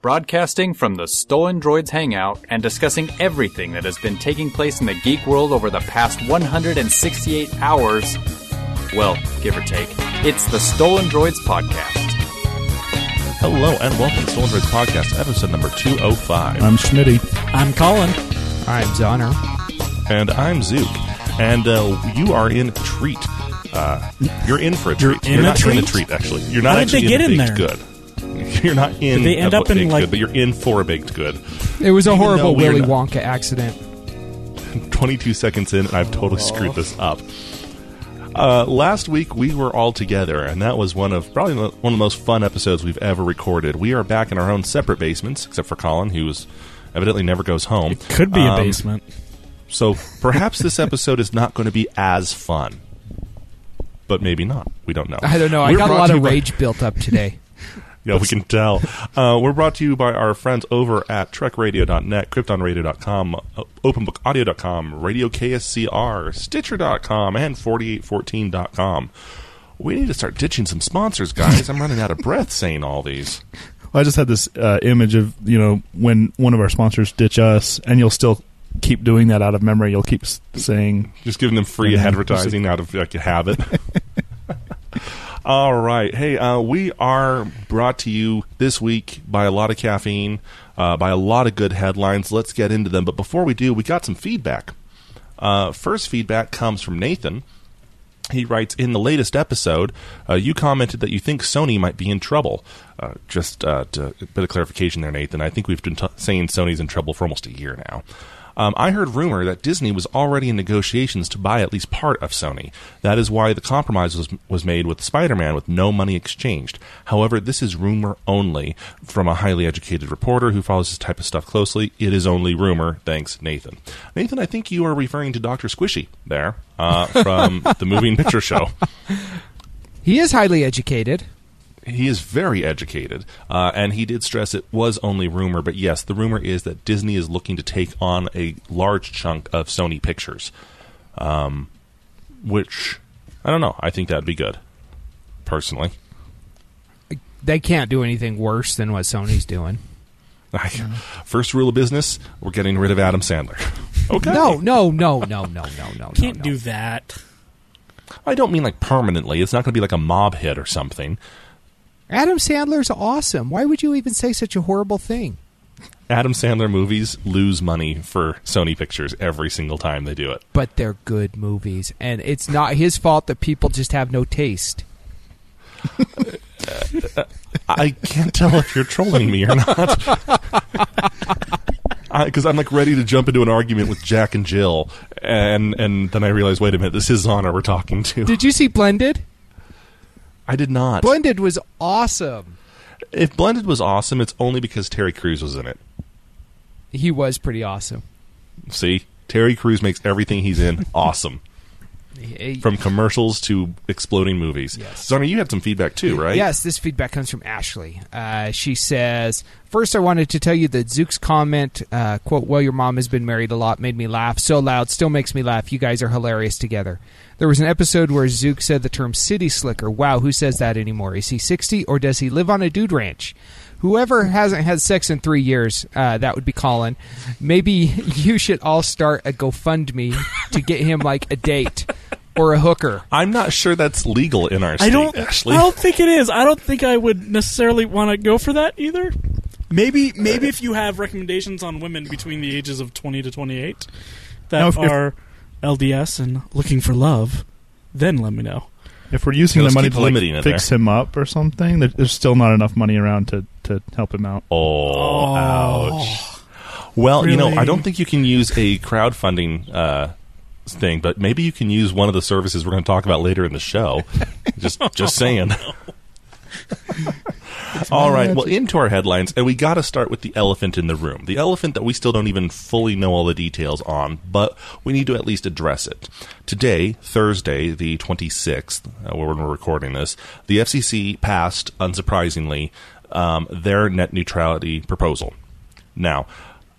Broadcasting from the Stolen Droids Hangout and discussing everything that has been taking place in the geek world over the past 168 hours. Well, give or take. It's the Stolen Droids Podcast. Hello and welcome to Stolen Droids Podcast, episode number 205. I'm Schmitty. I'm Colin. I'm Zonner. And I'm Zook. And uh, you are in a treat. Uh, you're in for a treat. You're in not a treat? in a treat, actually. You're not How did they actually get in, a in baked there? good. You're not in they end a up in, baked like- good, but you're in for a baked good. It was a Even horrible we are Willy not- Wonka accident. 22 seconds in, and I've totally screwed this up. Uh, last week we were all together, and that was one of probably the- one of the most fun episodes we've ever recorded. We are back in our own separate basements, except for Colin, who's evidently never goes home. Could be a Um, basement. So perhaps this episode is not going to be as fun, but maybe not. We don't know. I don't know. I We're got a brought lot to of you by- rage built up today. Yeah, we can tell. Uh, we're brought to you by our friends over at TrekRadio.net, KryptonRadio.com, uh, OpenBookAudio.com, Radio KSCR, Stitcher.com, and 4814.com. We need to start ditching some sponsors, guys. I'm running out of breath saying all these. Well, I just had this uh, image of you know when one of our sponsors ditch us, and you'll still keep doing that out of memory. You'll keep saying, Just giving them free advertising out of like habit. All right. Hey, uh, we are brought to you this week by a lot of caffeine, uh, by a lot of good headlines. Let's get into them. But before we do, we got some feedback. Uh, first feedback comes from Nathan. He writes In the latest episode, uh, you commented that you think Sony might be in trouble. Uh, just uh, a bit of clarification there, Nathan. I think we've been t- saying Sony's in trouble for almost a year now. Um, I heard rumor that Disney was already in negotiations to buy at least part of Sony. That is why the compromise was, was made with Spider Man with no money exchanged. However, this is rumor only from a highly educated reporter who follows this type of stuff closely. It is only rumor. Thanks, Nathan. Nathan, I think you are referring to Dr. Squishy there uh, from the Moving Picture Show. He is highly educated. He is very educated, uh, and he did stress it was only rumor. But yes, the rumor is that Disney is looking to take on a large chunk of Sony Pictures, um, which I don't know. I think that'd be good, personally. They can't do anything worse than what Sony's doing. First rule of business: we're getting rid of Adam Sandler. Okay. No, no, no, no, no, no, no. Can't no, do that. I don't mean like permanently. It's not going to be like a mob hit or something. Adam Sandler's awesome. Why would you even say such a horrible thing? Adam Sandler movies lose money for Sony Pictures every single time they do it. But they're good movies, and it's not his fault that people just have no taste. I can't tell if you're trolling me or not. Because I'm like ready to jump into an argument with Jack and Jill, and and then I realize, wait a minute, this is Honor we're talking to. Did you see Blended? I did not. Blended was awesome. if Blended was awesome, it's only because Terry Crews was in it. He was pretty awesome. See, Terry Crews makes everything he's in awesome, from commercials to exploding movies. Yes. Zonner, you had some feedback too, right? Yes, this feedback comes from Ashley. Uh, she says, First, I wanted to tell you that Zook's comment, uh, quote, Well, your mom has been married a lot, made me laugh so loud, still makes me laugh. You guys are hilarious together. There was an episode where Zook said the term city slicker. Wow, who says that anymore? Is he 60 or does he live on a dude ranch? Whoever hasn't had sex in three years, uh, that would be Colin. Maybe you should all start a GoFundMe to get him like a date or a hooker. I'm not sure that's legal in our state, I don't. Ashley. I don't think it is. I don't think I would necessarily want to go for that either. Maybe, maybe if you have recommendations on women between the ages of twenty to twenty-eight that Now, if- if- are LDS and looking for love, then let me know. if we're using Let's the money to like, limiting it fix him up or something, there's still not enough money around to to help him out. Oh, ouch. Well, you know, I don't think you can use a crowdfunding uh, thing, but maybe you can use one of the services we're going to talk about later in the show. just, just saying. All right, well, into our headlines, and we got to start with the elephant in the room. The elephant that we still don't even fully know all the details on, but we need to at least address it. Today, Thursday, the 26th, uh, when we're recording this, the FCC passed, unsurprisingly, um, their net neutrality proposal. Now,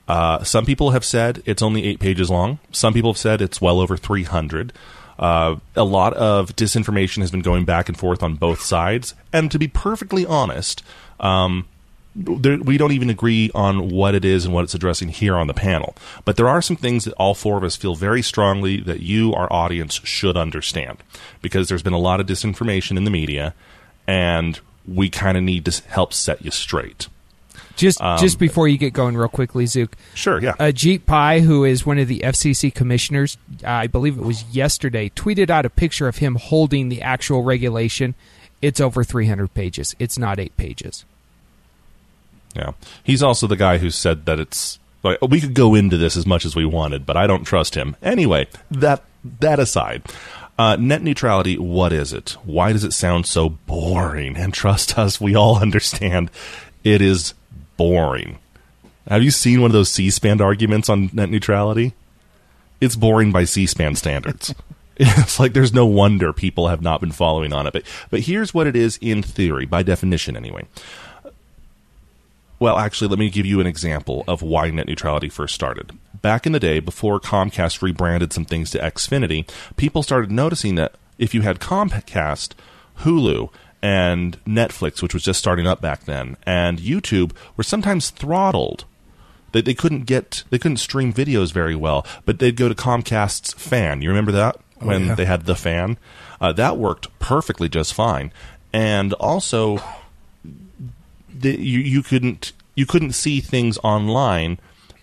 uh, some people have said it's only eight pages long. Some people have said it's well over 300. Uh, a lot of disinformation has been going back and forth on both sides. And to be perfectly honest, um, there, we don't even agree on what it is and what it's addressing here on the panel. But there are some things that all four of us feel very strongly that you, our audience, should understand because there's been a lot of disinformation in the media, and we kind of need to help set you straight. Just Um, just before you get going, real quickly, Zook. Sure, yeah. Ajit Pai, who is one of the FCC commissioners, I believe it was yesterday, tweeted out a picture of him holding the actual regulation. It's over 300 pages. It's not eight pages. Yeah, he's also the guy who said that it's like we could go into this as much as we wanted, but I don't trust him. Anyway, that that aside, uh, net neutrality. What is it? Why does it sound so boring? And trust us, we all understand it is boring. Have you seen one of those C-SPAN arguments on net neutrality? It's boring by C-SPAN standards. it's like there's no wonder people have not been following on it. But but here's what it is in theory, by definition, anyway. Well, actually, let me give you an example of why net neutrality first started. Back in the day, before Comcast rebranded some things to Xfinity, people started noticing that if you had Comcast, Hulu, and Netflix, which was just starting up back then, and YouTube, were sometimes throttled. They, they couldn't get they couldn't stream videos very well, but they'd go to Comcast's fan. You remember that when yeah. they had the fan? Uh, that worked perfectly just fine, and also the, you you couldn't you couldn't see things online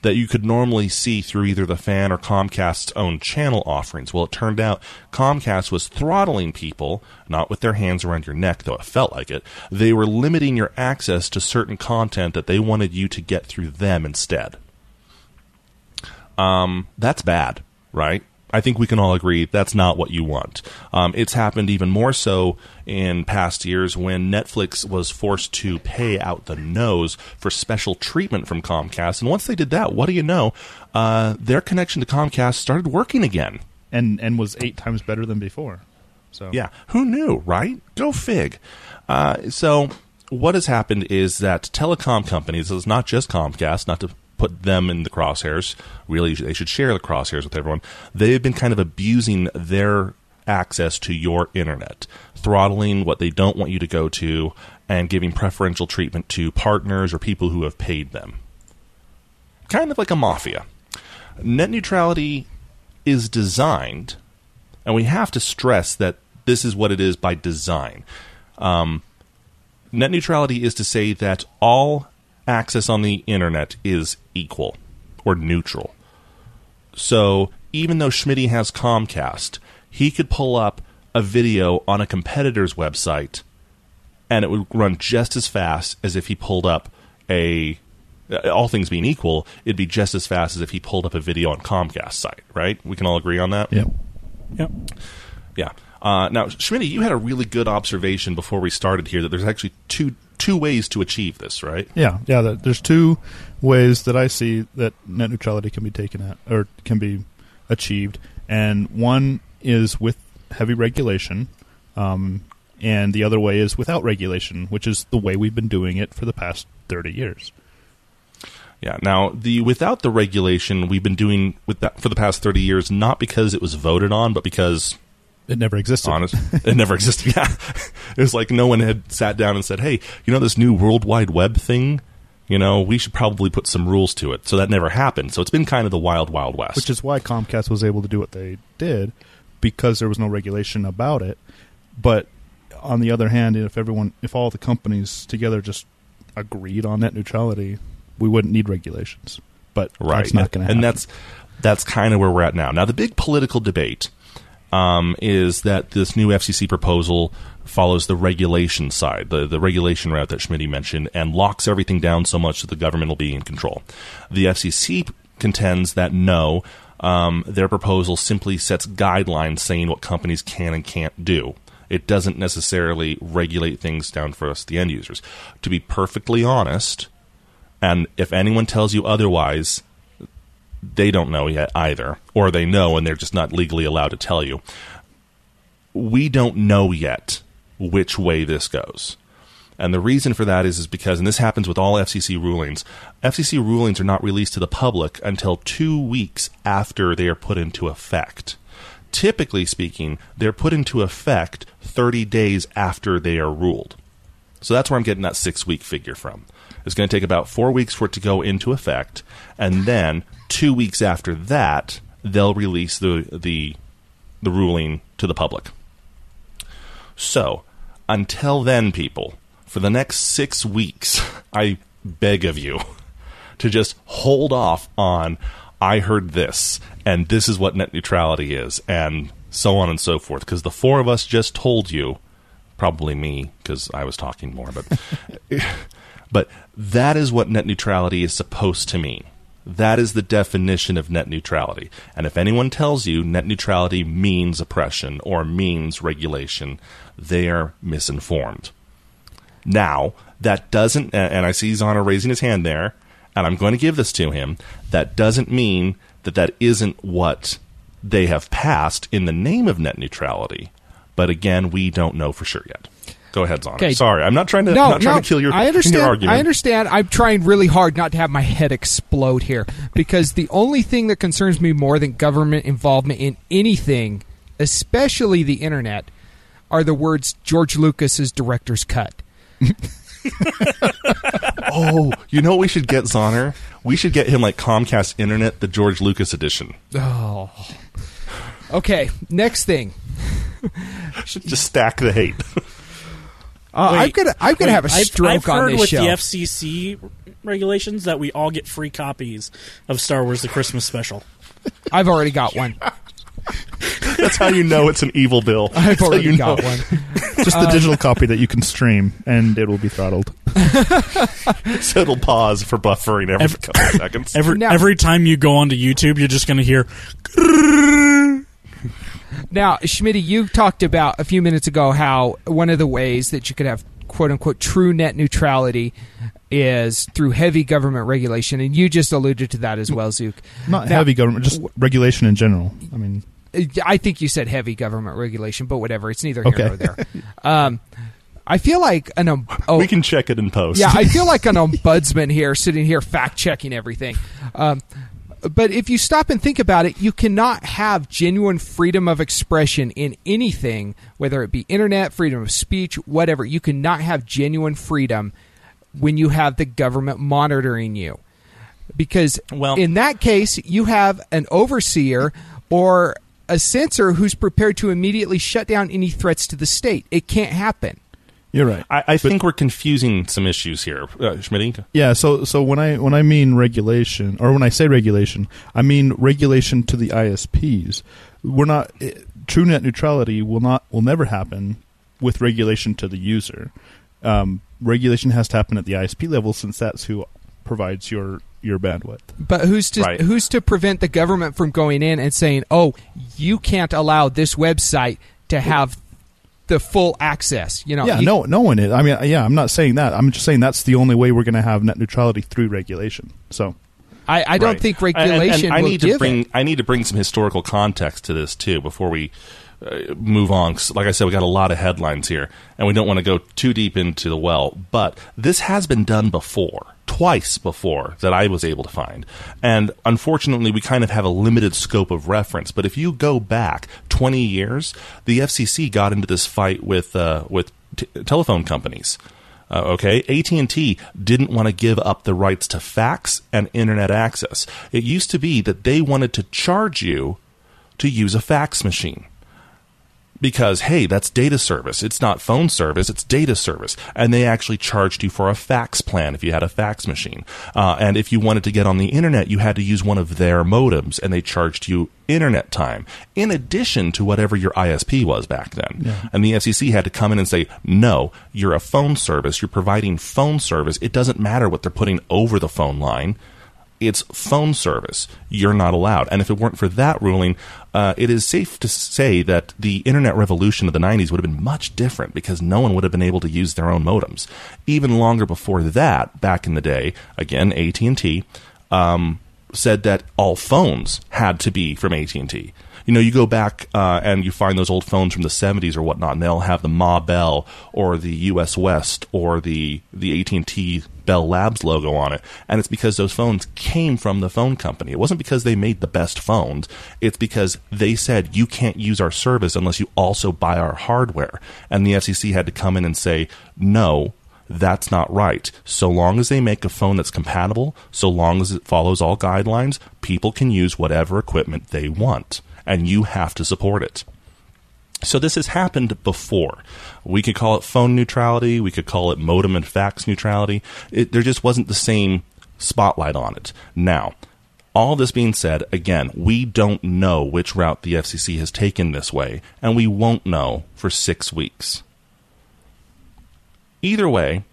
that you could normally see through either the fan or Comcast's own channel offerings. Well, it turned out Comcast was throttling people, not with their hands around your neck, though it felt like it. They were limiting your access to certain content that they wanted you to get through them instead. Um, that's bad, right? I think we can all agree that's not what you want. Um, it's happened even more so in past years when Netflix was forced to pay out the nose for special treatment from Comcast. And once they did that, what do you know? Uh, their connection to Comcast started working again. and and was eight times better than before. So Yeah, who knew, right? Go fig. Uh, so what has happened is that telecom companies, it's not just Comcast, not to put them in the crosshairs. Really, they should share the crosshairs with everyone. They've been kind of abusing their access to your internet, throttling what they don't want you to go to, and giving preferential treatment to partners or people who have paid them. Kind of like a mafia. Net neutrality is designed and we have to stress that this is what it is by design. Um, net neutrality is to say that all access on the internet is equal or neutral. So even though Schmitty has Comcast, he could pull up a video on a competitor's website and it would run just as fast as if he pulled up a all things being equal, it'd be just as fast as if he pulled up a video on Comcast's site, right? We can all agree on that? Yep. Yep. Yeah. Uh, now, Schmitty, you had a really good observation before we started here that there's actually two two ways to achieve this, right? Yeah, yeah. There's two ways that I see that net neutrality can be taken at or can be achieved, and one is with heavy regulation, um, and the other way is without regulation, which is the way we've been doing it for the past thirty years. Yeah. Now, the without the regulation, we've been doing with that for the past 30 years, not because it was voted on, but because It never existed. honest, it never existed. Yeah. It was like no one had sat down and said, "Hey, you know this new World Wide Web thing? You know, we should probably put some rules to it." So that never happened. So it's been kind of the wild, wild west. which is why Comcast was able to do what they did because there was no regulation about it. But on the other hand, if everyone, if all the companies together just agreed on net neutrality, we wouldn't need regulations. But right that's not going to happen. and that's that's kind of where we're at now now the big political debate um, is that this new fcc proposal follows the regulation side the, the regulation route that schmidt mentioned and locks everything down so much that the government will be in control. The fcc contends that no um, their proposal simply sets guidelines saying what companies can and can't do. It doesn't necessarily regulate things down for us the end users. To be perfectly honest and if anyone tells you otherwise, they don't know yet either, or they know and they're just not legally allowed to tell you. We don't know yet which way this goes. And the reason for that is, is because, and this happens with all FCC rulings, FCC rulings are not released to the public until two weeks after they are put into effect. Typically speaking, they're put into effect 30 days after they are ruled. So that's where I'm getting that six week figure from. It's going to take about four weeks for it to go into effect, and then two weeks after that, they'll release the the the ruling to the public. So, until then, people, for the next six weeks, I beg of you to just hold off on I heard this, and this is what net neutrality is, and so on and so forth. Because the four of us just told you, probably me, because I was talking more, but but that is what net neutrality is supposed to mean. That is the definition of net neutrality. And if anyone tells you net neutrality means oppression or means regulation, they are misinformed. Now, that doesn't, and I see Zonner raising his hand there, and I'm going to give this to him. That doesn't mean that that isn't what they have passed in the name of net neutrality. But again, we don't know for sure yet. Go ahead. Okay. Sorry, I'm not trying to no, not trying no, to kill your, I understand. your argument. I understand. I'm trying really hard not to have my head explode here because the only thing that concerns me more than government involvement in anything, especially the internet, are the words George Lucas's director's cut. Oh, you know what we should get Zoner? We should get him like Comcast Internet, the George Lucas edition. Oh. Okay, next thing. Should just stack the hate. Uh, I'm Wait, gonna I'm gonna wait, have a I've- stroke I've, on heard this with show. the FCC regulations that we all get free copies of Star Wars: The Christmas Special. I've already got one. That's how you know it's an evil bill. I've That's already you got know. one. Just the digital copy that you can stream, and it will be throttled. So it'll pause for buffering every Every- couple of seconds. Every Now- every time you go onto YouTube, you're just going to hear. Now, Schmitty, you talked about a few minutes ago how one of the ways that you could have quote unquote true net neutrality is through heavy government regulation, and you just alluded to that as well, Zook. Not Now- heavy government, just regulation in general. I mean, I think you said heavy government regulation, but whatever. It's neither here Okay. nor there. Um, I feel like an um, oh, we can check it in post. yeah, I feel like an ombudsman here, sitting here fact checking everything. Um, but if you stop and think about it, you cannot have genuine freedom of expression in anything, whether it be internet, freedom of speech, whatever. You cannot have genuine freedom when you have the government monitoring you. Because Well- in that case, you have an overseer or a censor who's prepared to immediately shut down any threats to the state. It can't happen. You're right. I, I think we're confusing some issues here, uh, Schmitty. Yeah, so so when I when I mean regulation or when I say regulation, I mean regulation to the ISPs. We're not eh, true net neutrality will not will never happen with regulation to the user. Um, regulation has to happen at the ISP level since that's who provides your your bandwidth. But who's to Right. who's to prevent the government from going in and saying, "Oh, you can't allow this website to have the full access"? You know, yeah, you- no, no one is. I mean, yeah, I'm not saying that. I'm just saying that's the only way we're going to have net neutrality through regulation. So I, I don't Right. think And- and- regulation and I need give to bring it. I need to bring some historical context to this too before we move on. like I said, we got a lot of headlines here, and we don't want to go too deep into the well. But this has been done before, twice before that I was able to find, and unfortunately, we kind of have a limited scope of reference. But if you go back twenty years, the FCC got into this fight with uh, with t- telephone companies. Uh, okay, AT&T didn't want to give up the rights to fax and internet access. It used to be that they wanted to charge you to use a fax machine. Because hey, that's data service. It's not phone service, it's data service. And they actually charged you for a fax plan if you had a fax machine. Uh, and if you wanted to get on the internet, you had to use one of their modems and they charged you internet time in addition to whatever your ISP was back then. And the FCC had to come in and say, no, you're a phone service. You're providing phone service. It doesn't matter what they're putting over the phone line it's phone service. You're not allowed. And if it weren't for that ruling, uh, it is safe to say that the internet revolution of the 90s would have been much different because no one would have been able to use their own modems. Even longer before that, back in the day, again, AT&T, um, said that all phones had to be from AT&T. You know, you go back uh, and you find those old phones from the 70s or whatnot, and they'll have the Ma Bell or the US West or the the AT&T Bell Labs logo on it, and it's because those phones came from the phone company. It wasn't because they made the best phones. It's because they said you can't use our service unless you also buy our hardware, and the FCC had to come in and say no That's not right. So long as they make a phone that's compatible, so long as it follows all guidelines, people can use whatever equipment they want. And you have to support it. So this has happened before. We could call it phone neutrality. We could call it modem and fax neutrality. It, there just wasn't the same spotlight on it. Now, all this being said, again, we don't know which route the FCC has taken this way, and we won't know for six weeks. Either way,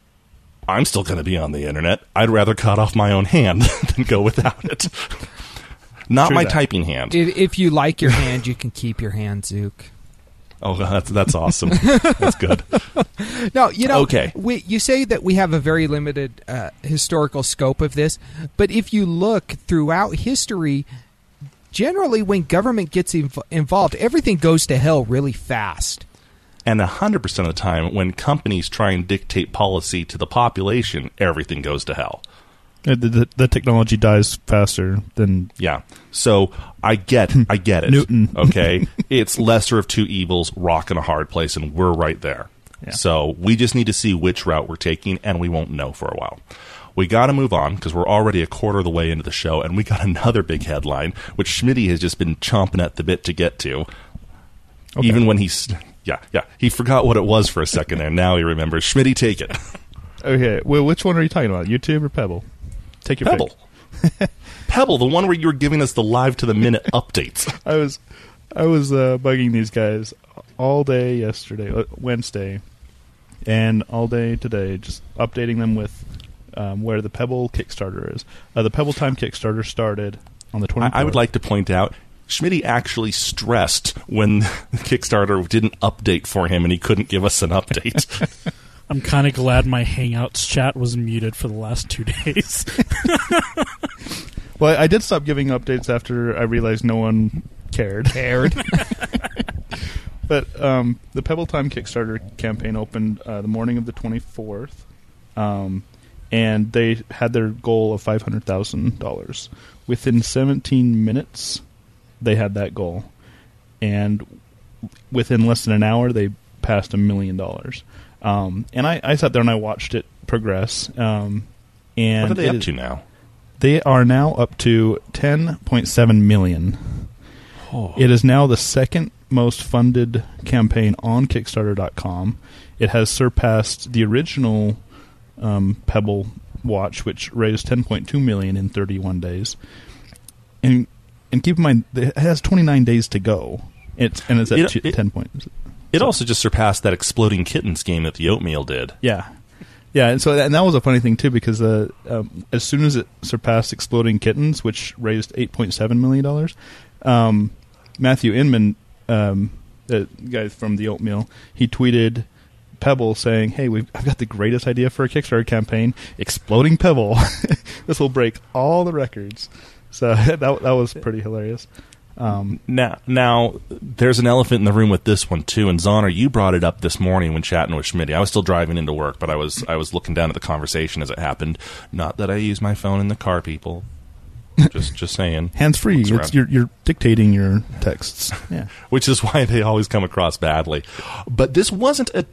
I'm still going to be on the internet. I'd rather cut off my own hand than go without it. Not True my that. typing hand. If, if you like your hand, you can keep your hand, Zook. Oh, that's that's awesome. that's good. No, you know, Okay. we, you say that we have a very limited uh, historical scope of this, but if you look throughout history, generally when government gets inv- involved, everything goes to hell really fast. And 100% of the time, when companies try and dictate policy to the population, everything goes to hell. Uh, The, the, the technology dies faster than Yeah. So I get, I get it. Newton. Okay. it's lesser of two evils, rock in a hard place, and we're right there. Yeah. So we just need to see which route we're taking, and we won't know for a while. We got to move on because we're already a quarter of the way into the show, and we got another big headline, which Schmitty has just been chomping at the bit to get to. Okay. Even when he's, yeah, yeah, he forgot what it was for a second, and now he remembers. Schmitty, take it. Okay, well, which one are you talking about? YouTube or Pebble? Take your Pebble. pick. Pebble, the one where you were giving us the live to the minute updates. I was, I was uh, bugging these guys all day yesterday, uh, Wednesday, and all day today, just updating them with um, where the Pebble Kickstarter is. Uh, the Pebble Time Kickstarter started on the 24th. I, I would like to point out Schmitty actually stressed when Kickstarter didn't update for him and he couldn't give us an update. I'm kind of glad my Hangouts chat was muted for the last two days. Well, I did stop giving updates after I realized no one cared. Cared. But um, the Pebble Time Kickstarter campaign opened uh, the morning of the 24th, um, and they had their goal of $500,000. Within 17 minutes, they had that goal, and within less than an hour, they passed a million dollars. Um, and I, I sat there and I watched it progress. Um, and what are they up is- to now? They are now up to 10.7 million. Oh. It is now the second most funded campaign on Kickstarter.com. It has surpassed the original um, Pebble watch, which raised 10.2 million in 31 days. And and keep in mind, it has 29 days to go. It's and it's at It- two- it- 10 points. It also just surpassed that Exploding Kittens game that the Oatmeal did. Yeah, yeah, and so and that was a funny thing too because uh, um, as soon as it surpassed Exploding Kittens, which raised eight point seven million dollars, um, Matthew Inman, um, the guy from the Oatmeal, he tweeted Pebble saying, "Hey, we've I've got the greatest idea for a Kickstarter campaign: Exploding Pebble. this will break all the records." So that that was pretty hilarious. Um, Now, now there's an elephant in the room with this one too. And Zoner, you brought it up this morning when chatting with Schmitty. I was still driving into work, but I was I was looking down at the conversation as it happened. Not that I use my phone in the car, people. Just just saying. hands free. You're you're dictating your texts. Yeah. which is why they always come across badly. But this wasn't a.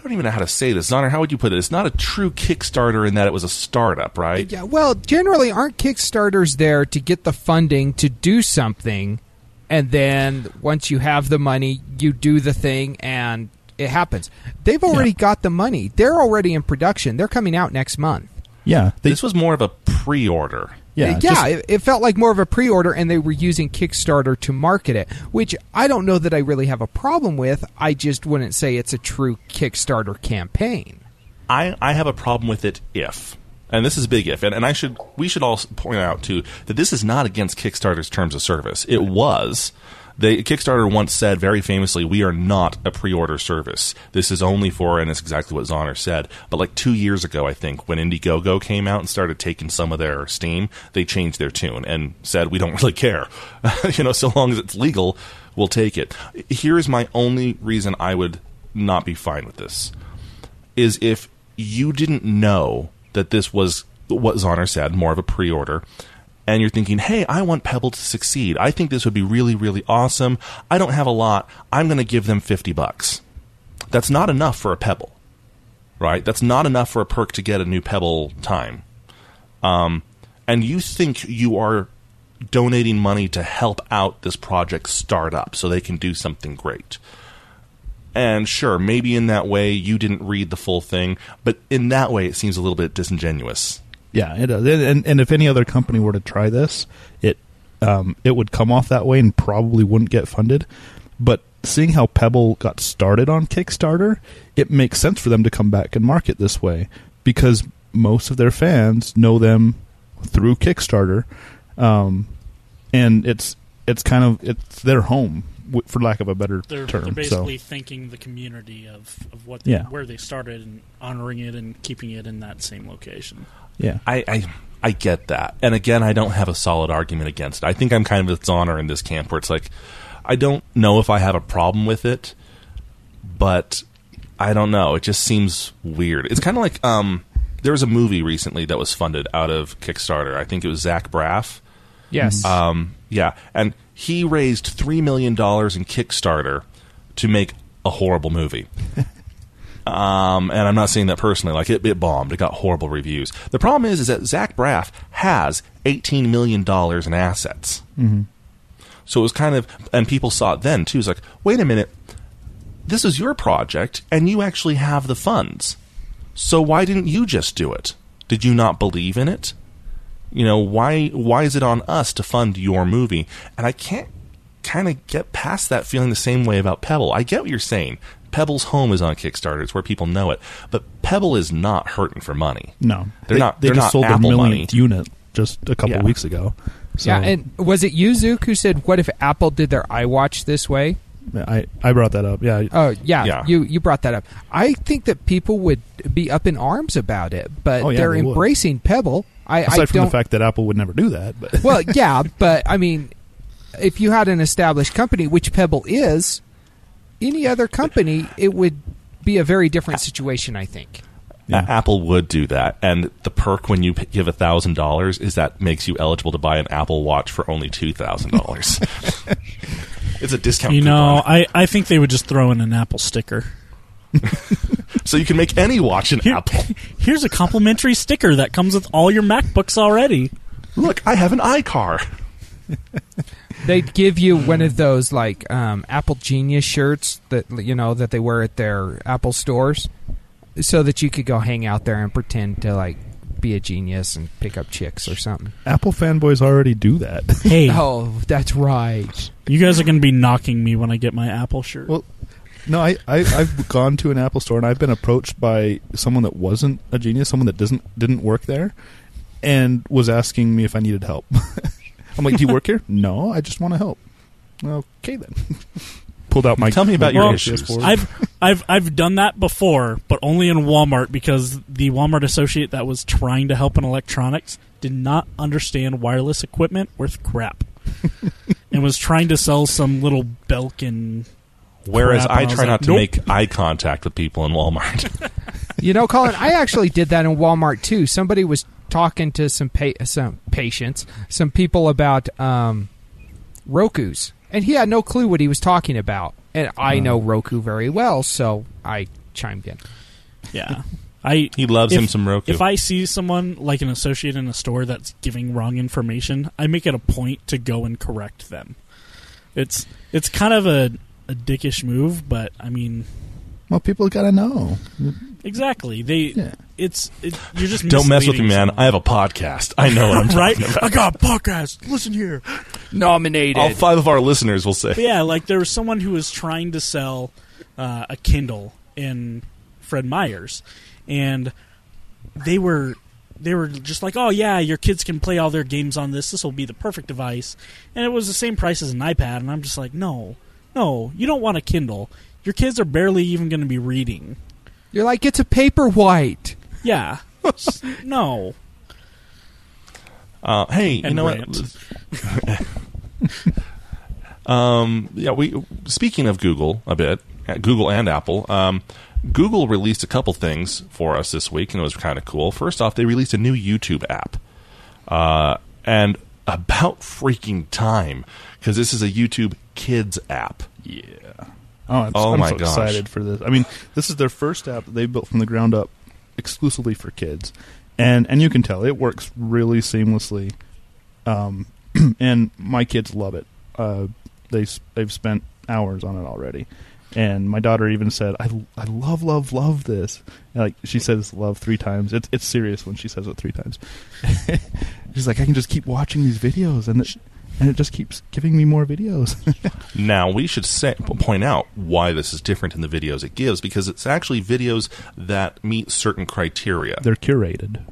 I don't even know how to say this. Zoner, how would you put it? It's not a true Kickstarter in that it was a startup, right? Yeah, well, generally aren't Kickstarters there to get the funding to do something, and then once you have the money, you do the thing and it happens. They've already Yeah. got the money. They're already in production. They're coming out next month. Yeah. They, This was more of a pre-order. Yeah. Uh, just- it, it felt like more of a pre-order, and they were using Kickstarter to market it, which I don't know that I really have a problem with. I just wouldn't say it's a true Kickstarter campaign. I, I have a problem with it if, and this is a big if, and, and I should we should all point out too that this is not against Kickstarter's terms of service. It was. They, Kickstarter once said very famously, "We are not a pre-order service. This is only for," and it's exactly what Zoner said. But like two years ago, I think when Indiegogo came out and started taking some of their steam, they changed their tune and said, "We don't really care. you know, so long as it's legal, we'll take it." Here is my only reason I would not be fine with this is if you didn't know that this was what Zoner said, more of a pre order, and you're thinking, hey, I want Pebble to succeed. I think this would be really, really awesome. I don't have a lot. I'm going to give them 50 bucks. That's not enough for a Pebble. right? That's not enough for a perk to get a new Pebble time. Um, and you think you are donating money to help out this project start up so they can do something great. And sure, maybe in that way you didn't read the full thing, but in that way it seems a little bit disingenuous. Yeah, it does. And, and, if any other company were to try this, it um, it would come off that way and probably wouldn't get funded. But seeing how Pebble got started on Kickstarter, it makes sense for them to come back and market this way because most of their fans know them through Kickstarter, um, and it's it's kind of it's their home, for lack of a better They're, term. they're so basically thanking the community of, of what they, Yeah. where they started and honoring it and keeping it in that same location. Yeah, I, I I get that, and again, I don't have a solid argument against it. I think I'm kind of its honor in this camp, where it's like I don't know if I have a problem with it, but I don't know. It just seems weird. It's kind of like um, there was a movie recently that was funded out of Kickstarter. I think it was Zach Braff. Yes. Um, yeah, and he raised three million dollars in Kickstarter to make a horrible movie. Um, and I'm not saying that personally. Like it, it bombed. It got horrible reviews. The problem is, is that Zach Braff has 18 million dollars in assets. Mm-hmm. So it was kind of, and people saw it then too. It's like, wait a minute, this is your project, and you actually have the funds. So why didn't you just do it? Did you not believe in it? you know why why is it on us to fund your movie and i can't kind of get past that feeling the same way about pebble i get what you're saying pebble's home is on kickstarter it's where people know it but pebble is not hurting for money no, They're they, not- They they're just not sold Apple their money. millionth unit just a couple Yeah. weeks ago. So yeah, and was it you, Zook, who said, "What if Apple did their iWatch this way"? I I brought that up. Yeah, Oh, yeah, Yeah. you you brought that up. I think that people would be up in arms about it, but Oh, yeah, they're they would. embracing Pebble. I, aside I from don't. the fact that Apple would never do that, but well, yeah, but I mean, if you had an established company, which Pebble is, any other company, it would be a very different situation. I think. Yeah. Apple would do that and the perk when you give a thousand dollars is that makes you eligible to buy an apple watch for only two thousand dollars it's a discount You know, coupon. I, I think they would just throw in an Apple sticker. so you can make any watch an Here- apple Here's a complimentary sticker that comes with all your MacBooks already. look i have an icar They'd give you one of those like um, Apple Genius shirts that you know that they wear at their Apple stores, so that you could go hang out there and pretend to like be a genius and pick up chicks or something. Apple fanboys already do that. Hey, Oh, that's right. you guys are going to be knocking me when I get my Apple shirt. Well, no, I, I I've gone to an Apple store and I've been approached by someone that wasn't a genius, someone that doesn't didn't work there, and was asking me if I needed help. I'm like, "Do you work here?" No, I just want to help. Okay then. Pulled out my Tell me about my your issues. PS4. I've I've I've done that before, but only in Walmart because the Walmart associate that was trying to help in electronics did not understand wireless equipment worth crap, and was trying to sell some little Belkin. Whereas crap, I and was try like, not to "Nope." make eye contact with people in Walmart. You know, Colin, I actually did that in Walmart too. Somebody was talking to some pa- some patients, some people about um, Roku's, and he had no clue what he was talking about. And I know Roku very well, so I chimed in. Yeah, I he loves If- him some Roku. If I see someone like an associate in a store that's giving wrong information, I make it a point to go and correct them. It's it's kind of a, a dickish move, but I mean, well, people got to know. exactly. They Yeah. It's it, you're just Don't mess with me, man. I have a podcast. I know what I'm right. talking about. I got a podcast. Listen here. Nominated. All five of our listeners will say. But yeah, like there was someone who was trying to sell uh, a Kindle in Fred Meyer's, and they were they were just like, "Oh yeah, your kids can play all their games on this. This will be the perfect device." And it was the same price as an iPad, and I'm just like, "No, no, you don't want a Kindle. Your kids are barely even going to be reading." You're like, it's a paper white. Yeah, no. Uh, hey, you know rant. what? um, yeah, we. Speaking of Google, a bit uh, Google and Apple. Um, Google released a couple things for us this week, and it was kind of cool. First off, they released a new YouTube app, uh, and about freaking time because this is a YouTube Kids app. Yeah. Oh, I'm, Oh I'm my so gosh. excited for this. I mean, this is their first app that they built from the ground up exclusively for kids, and and you can tell it works really seamlessly. Um, and my kids love it. Uh, they they've spent hours on it already, and my daughter even said, "I I love love love this." And, like she says love three times. It's it's serious when she says it three times. She's like, I can just keep watching these videos, and it, and it just keeps giving me more videos. Now, we should say, point out why this is different in the videos it gives because it's actually videos that meet certain criteria. They're curated.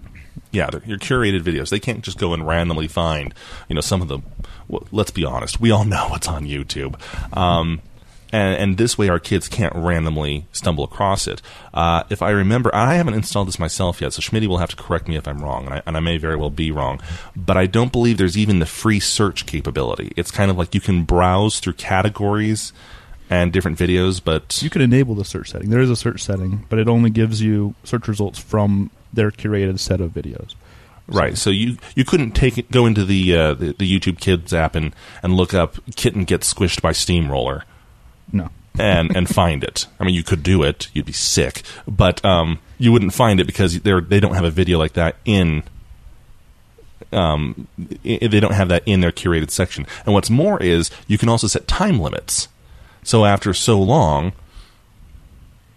yeah, they're your curated videos. They can't just go and randomly find, you know, some of the. Well, let's be honest, we all know what's on YouTube, um, and and this way our kids can't randomly stumble across it. Uh, if I remember, I haven't installed this myself yet, so Schmitty will have to correct me if I'm wrong, and I, and I may very well be wrong. But I don't believe there's even the free search capability. It's kind of like you can browse through categories and different videos, but You can enable the search setting. There is a search setting, but it only gives you search results from their curated set of videos. Right. So you you couldn't take it, go into the, uh, the the YouTube Kids app and and look up kitten gets squished by steamroller No. and and find it. I mean, you could do it. You'd be sick, but um, you wouldn't find it because they they don't have a video like that in. Um, i- they don't have that in their curated section. And what's more is you can also set time limits. So after so long,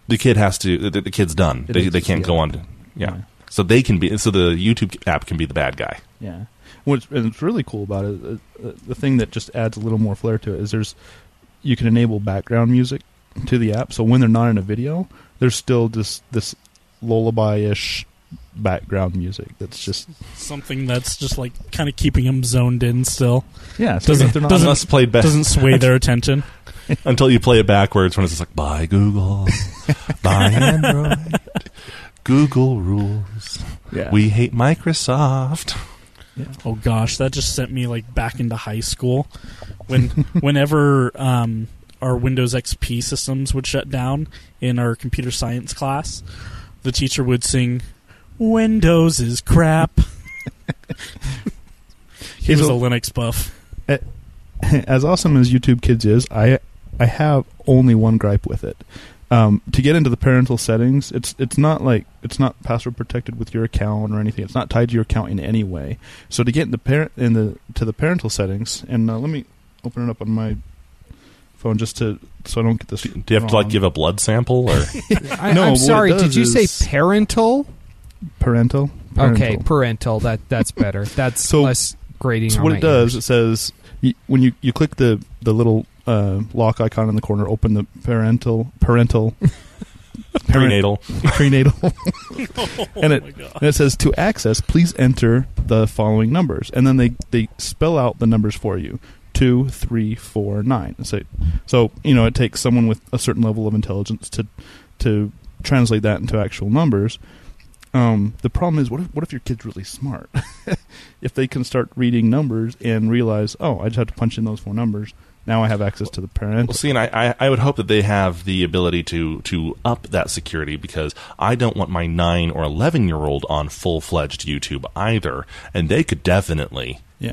the kid has to. The, the kid's done. It They is, they can't yeah. go on. To, yeah. Yeah. So they can be. So the YouTube app can be the bad guy. Yeah. What's and what's really cool about it, uh, uh, the thing that just adds a little more flair to it is there's you can enable background music to the app, so when they're not in a video, there's still just this lullaby-ish background music that's just Something that's just like kind of keeping them zoned in still. yeah. So Doesn't- they're not doesn't- Unless played back Doesn't sway their attention. until you play it backwards when it's just like bye Google, bye Android, Google rules. yeah. We hate Microsoft. Oh gosh, that just sent me like back into high school when whenever um, our Windows XP systems would shut down in our computer science class, the teacher would sing Windows is crap. he was a So- Linux buff. as awesome as YouTube Kids is, I I have only one gripe with it. Um, to get into the parental settings, it's it's not like it's not password protected with your account or anything. It's not tied to your account in any way. So to get in the parent in the to the parental settings, and uh, let me open it up on my phone just to so I don't get this. Do you have to like give a blood sample or? I, No, I'm sorry. Did does you say is- parental? parental? Okay, Parental. parental. That that's better. That's So- less grating. So what my it does, ears. it says y when you you click the the little uh, lock icon in the corner, open the parental parental Prenatal. prenatal, and it Oh and it says to access, please enter the following numbers, and then they they spell out the numbers for you. Two, three, four, nine. So, so you know, it takes someone with a certain level of intelligence to to translate that into actual numbers. Um, the problem is, what if what if your kid's really smart? if they can start reading numbers and realize, oh, I just have to punch in those four numbers. Now I have access to the parent. Well, see, and I, I, I would hope that they have the ability to to up that security because I don't want my nine or eleven year old on full fledged YouTube either, and they could definitely Yeah.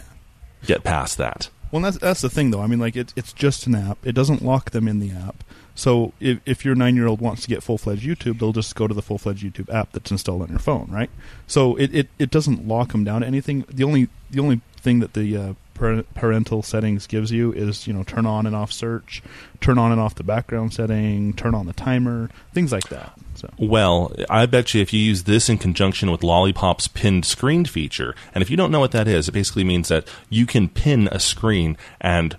get past that. Well, that's that's the thing, though. I mean, like it's it's just an app. It doesn't lock them in the app. So if if your nine year old wants to get full fledged YouTube, they'll just go to the full fledged YouTube app that's installed on your phone, right? So it, it, it doesn't lock them down to anything. The only the only thing that the uh, parental settings gives you is you know turn on and off search, turn on and off the background setting, turn on the timer, things like that. So Well, I bet you if you use this in conjunction with Lollipop's pinned screen feature, and if you don't know what that is, it basically means that you can pin a screen and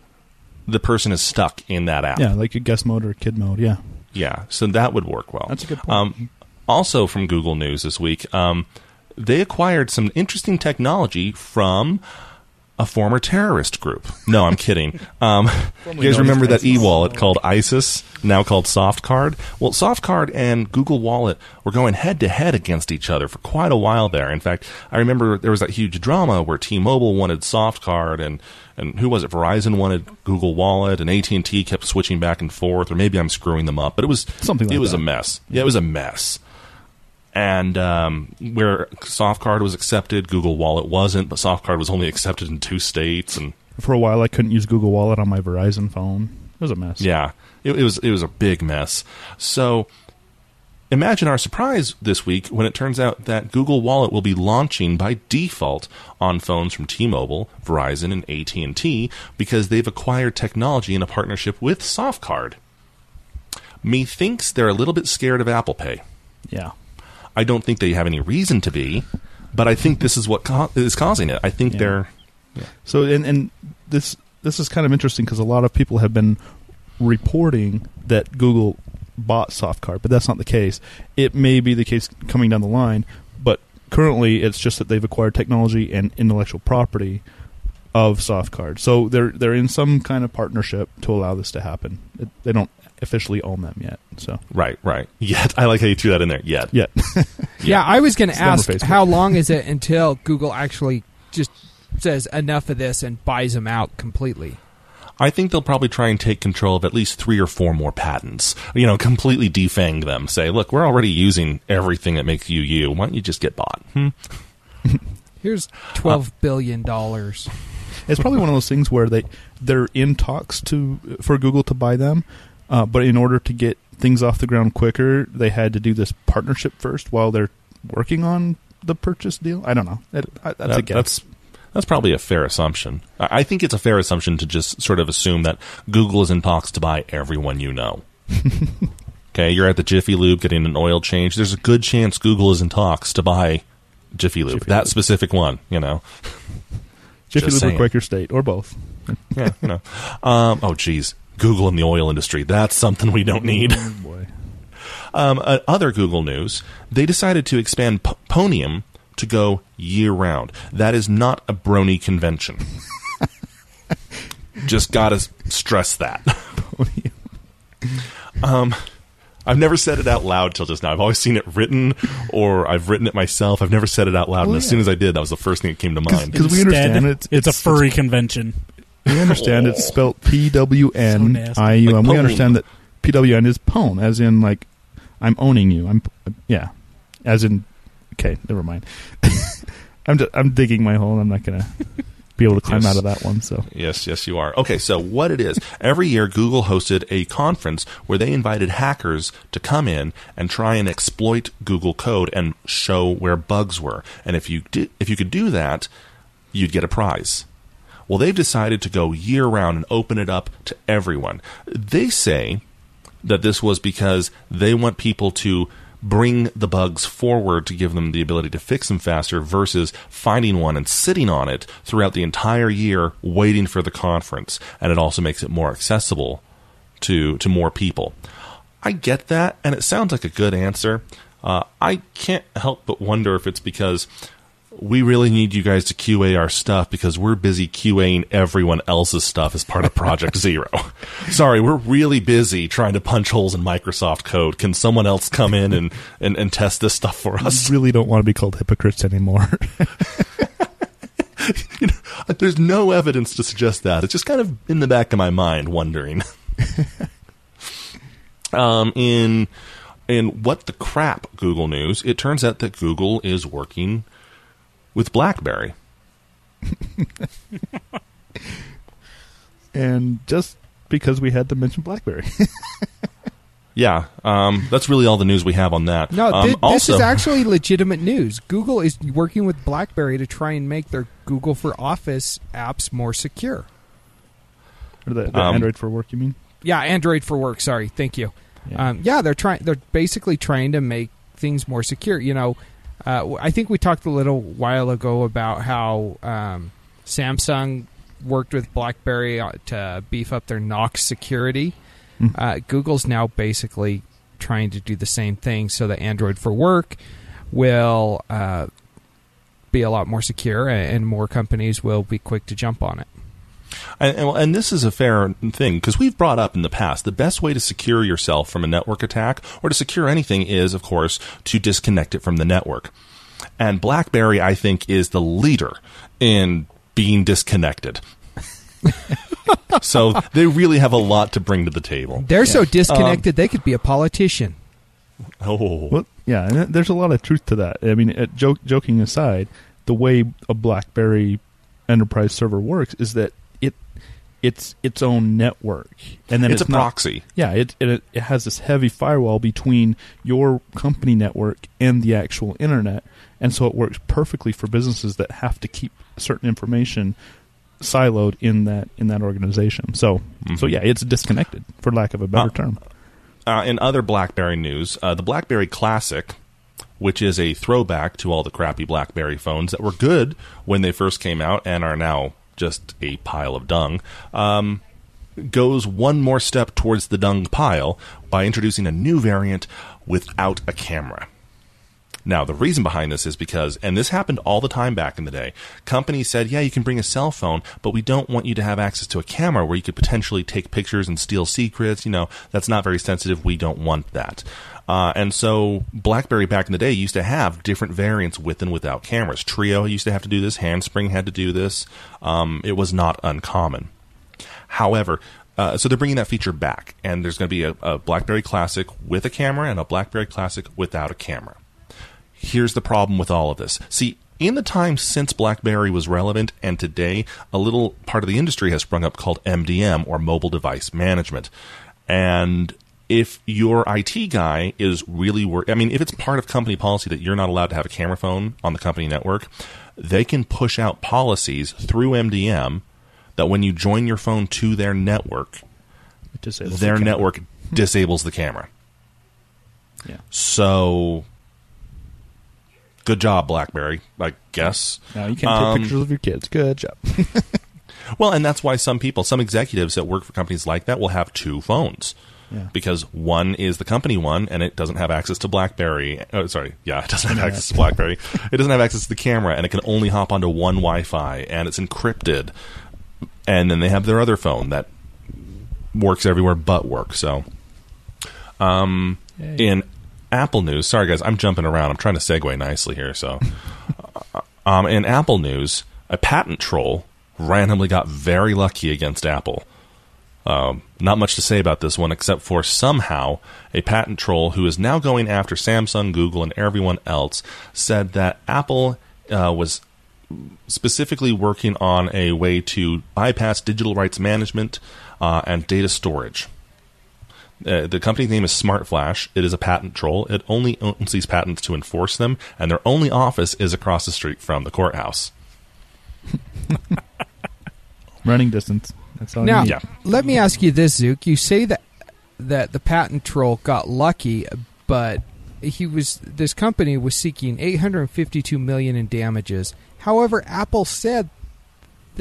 the person is stuck in that app. yeah, like a guest mode or kid mode. Yeah, Yeah, so that would work well. That's a good point. Um, also, from Google News this week, um, they acquired some interesting technology from a former terrorist group. No, I'm kidding. Um, you guys remember that e-wallet called ISIS, now called SoftCard? Well, SoftCard and Google Wallet were going head to head against each other for quite a while there. In fact, I remember there was that huge drama where T-Mobile wanted SoftCard and and who was it? Verizon wanted Google Wallet, and AT and T kept switching back and forth. Or maybe I'm screwing them up, but it was Something like it was that. a mess. Yeah, it was a mess. And um, where SoftCard was accepted, Google Wallet wasn't. But SoftCard was only accepted in two states, and for a while I couldn't use Google Wallet on my Verizon phone. It was a mess. Yeah, it, it was it was a big mess. So imagine our surprise this week when it turns out that Google Wallet will be launching by default on phones from T-Mobile, Verizon, and AT&T because they've acquired technology in a partnership with Softcard. Methinks they're a little bit scared of Apple Pay. Yeah. I don't think they have any reason to be, but I think this is what co- is causing it. I think Yeah. they're So and and this this is kind of interesting because a lot of people have been reporting that Google bought Softcard, but that's not the case. It may be the case coming down the line, but currently it's just that they've acquired technology and intellectual property of Softcard. So they're they're in some kind of partnership to allow this to happen. It, they don't officially own them yet. So right, right. Yet I like how you threw that in there. Yet. yet. Yeah, I was going to ask how long is it until Google actually just says enough of this and buys them out completely? I think they'll probably try and take control of at least three or four more patents. You know, completely defang them. Say, look, we're already using everything that makes you you. Why don't you just get bought? Hmm? Here's twelve billion dollars. It's probably one of those things where they they're in talks to for Google to buy them, uh, but in order to get things off the ground quicker, they had to do this partnership first while they're working on the purchase deal. I don't know. It, I, that's a guess. that's that's probably a fair assumption. I think it's a fair assumption to just sort of assume that Google is in talks to buy everyone you know. okay, you're at the Jiffy Lube getting an oil change. There's a good chance Google is in talks to buy Jiffy Lube, Jiffy that Lube. specific one. You know, Jiffy just Lube or saying. Quaker State or both. yeah, you know. Um, oh, geez, Google in the oil industry. That's something we don't need. Oh, boy. Um, uh, other Google news, they decided to expand P- Pwnium to go year round. That is not a brony convention. Just gotta stress that. um, I've never said it out loud till just now. I've always seen it written, or I've written it myself. I've never said it out loud, and Well, as yeah. soon as I did, that was the first thing that came to mind. Because we Instead, understand it's- it's, a it's- furry convention. We understand it's spelled P W N I U M. We understand that P W N is pone, as in like I'm owning you. I'm yeah, as in okay. Never mind. I'm just, I'm digging my hole. I'm not gonna be able to climb Yes. out of that one. So Yes, yes, you are. Okay, so what it is, every year Google hosted a conference where they invited hackers to come in and try and exploit Google code and show where bugs were. And if you did, if you could do that, you'd get a prize. Well, they've decided to go year round and open it up to everyone. They say that this was because they want people to bring the bugs forward to give them the ability to fix them faster versus finding one and sitting on it throughout the entire year waiting for the conference. And it also makes it more accessible to to more people. I get that and it sounds like a good answer. Uh, i can't help but wonder if it's because we really need you guys to QA our stuff because we're busy QAing everyone else's stuff as part of Project Zero. Sorry, we're really busy trying to punch holes in Microsoft code. Can someone else come in and, and, and test this stuff for I us? really don't want to be called hypocrites anymore. There's no evidence to suggest that. It's just kind of in the back of my mind, wondering. um, in in what the crap Google news, it turns out that Google is working with BlackBerry. and just because we had to mention BlackBerry, Yeah, um, that's really all the news we have on that. No, um, thi- this also, is actually legitimate news. Google is working with BlackBerry to try and make their Google for Office apps more secure. or the, the Um, Android for work, you mean? Yeah, Android for work. Sorry, thank you. Yeah. Um, yeah, they're trying. They're basically trying to make things more secure. You know, uh, I think we talked a little while ago about how um, Samsung worked with BlackBerry uh, to beef up their Knox security. Mhm. Uh, Google's now basically trying to do the same thing, so that Android for work will uh, be a lot more secure, and more companies will be quick to jump on it. And, and, and this is a fair thing because we've brought up in the past the best way to secure yourself from a network attack or to secure anything is, of course, to disconnect it from the network. And BlackBerry, I think, is the leader in being disconnected. so they really have a lot to bring to the table. They're so disconnected they could be a politician. Oh, Well, yeah, and there's a lot of truth to that. I mean, uh, joke, joking aside, the way a BlackBerry enterprise server works is that it it's its own network, and then it's, it's, a not- proxy. Yeah, it, it it has this heavy firewall between your company network and the actual internet, and so it works perfectly for businesses that have to keep certain information siloed in that in that organization. So so Mhm. yeah, it's disconnected for lack of a better Uh, term. Uh, in other BlackBerry news, uh, the BlackBerry Classic, which is a throwback to all the crappy BlackBerry phones that were good when they first came out and are now just a pile of dung, um, goes one more step towards the dung pile by introducing a new variant without a camera. Now, the reason behind this is because, and this happened all the time back in the day, companies said, yeah, you can bring a cell phone, but we don't want you to have access to a camera where you could potentially take pictures and steal secrets. You know, that's not very sensitive. We don't want that. Uh, and so, BlackBerry back in the day used to have different variants with and without cameras. Treo used to have to do this, Handspring had to do this. Um, it was not uncommon. However, uh, so they're bringing that feature back, and there's going to be a, a BlackBerry Classic with a camera and a BlackBerry Classic without a camera. Here's the problem with all of this. See, in the time since BlackBerry was relevant and today, a little part of the industry has sprung up called MDM or mobile device management. And if your IT guy is really worried, I mean, if it's part of company policy that you're not allowed to have a camera phone on the company network, they can push out policies through MDM that when you join your phone to their network, their the network disables the camera. Yeah. So, good job, BlackBerry. I guess. Now you can't Um, take pictures of your kids. Good job. Well, and that's why some people, some executives that work for companies like that, will have two phones. Yeah. Because one is the company one, and it doesn't have access to BlackBerry. Oh, sorry, yeah, it doesn't have access to BlackBerry. it doesn't have access to the camera, and it can only hop onto one Wi-Fi, and it's encrypted. And then they have their other phone that works everywhere but work. So, um, Yay. in Apple news, sorry guys, I'm jumping around. I'm trying to segue nicely here. So, um, in Apple news, a patent troll randomly got very lucky against Apple. Um, not much to say about this one, except for somehow a patent troll who is now going after Samsung, Google, and everyone else said that Apple uh, was specifically working on a way to bypass digital rights management uh, and data storage. Uh, the company name is SmartFlash. It is a patent troll. It only owns these patents to enforce them, and their only office is across the street from the courthouse. Running distance. That's all Now, you need. Yeah. let me ask you this, Zook. You say that that the patent troll got lucky, but he was this company was seeking 852 million in damages. However, Apple said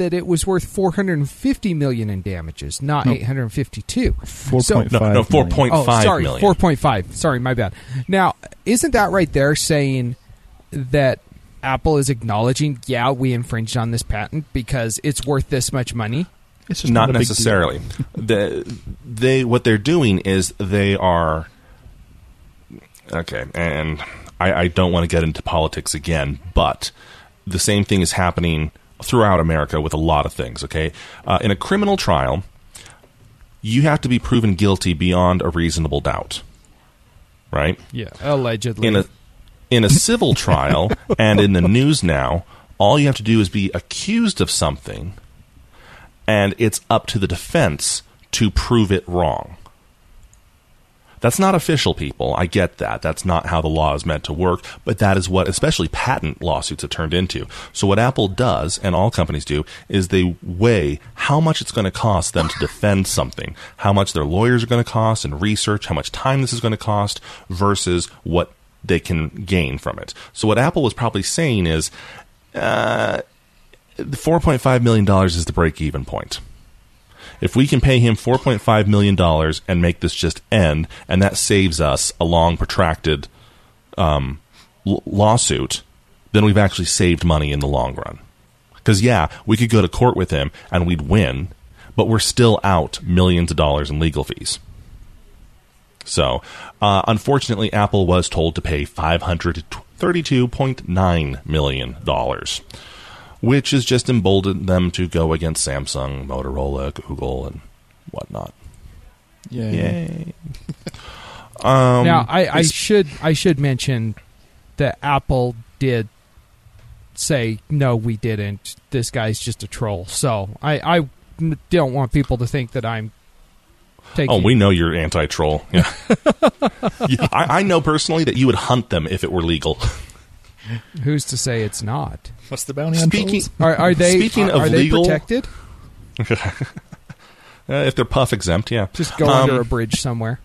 that it was worth 450 million in damages, not No. 852. Four So- No, five. no, four million. point Oh, five sorry, million. 4.5. Sorry, my bad. Now, isn't that right there saying that Apple is acknowledging, yeah, we infringed on this patent because it's worth this much money? It's just not, not, a big deal. necessarily. the, they what they're doing is they are okay, and I, I don't want to get into politics again, but the same thing is happening throughout America with a lot of things. Okay, uh, in a criminal trial, you have to be proven guilty beyond a reasonable doubt, right? Yeah, allegedly. in a in a civil trial and in the news now, all you have to do is be accused of something, and it's up to the defense to prove it wrong. That's not official, people. I get that. That's not how the law is meant to work, but that is what especially patent lawsuits have turned into. So what Apple does, and all companies do, is they weigh how much it's going to cost them to defend something, how much their lawyers are going to cost and research, how much time this is going to cost versus what they can gain from it. So what Apple was probably saying is, uh, $4.5 million is the break even point. If we can pay him $4.5 million and make this just end, and that saves us a long, protracted um, l- lawsuit, then we've actually saved money in the long run. Because, yeah, we could go to court with him and we'd win, but we're still out millions of dollars in legal fees. So, uh, unfortunately, Apple was told to pay $532.9 million which has just emboldened them to go against Samsung, Motorola, Google, and whatnot. Yeah. Yay! um, now, I, I should I should mention that Apple did say no, we didn't. This guy's just a troll. So I don't want people to think that I'm taking. Oh, we know you're anti-troll. Yeah. Yeah, I, I know personally that you would hunt them if it were legal. Who's to say it's not? What's the bounty on Speaking, trolls? Are, are they? Speaking are, of are they legal- protected? uh, if they're puff exempt, yeah. Just go Um, under a bridge somewhere.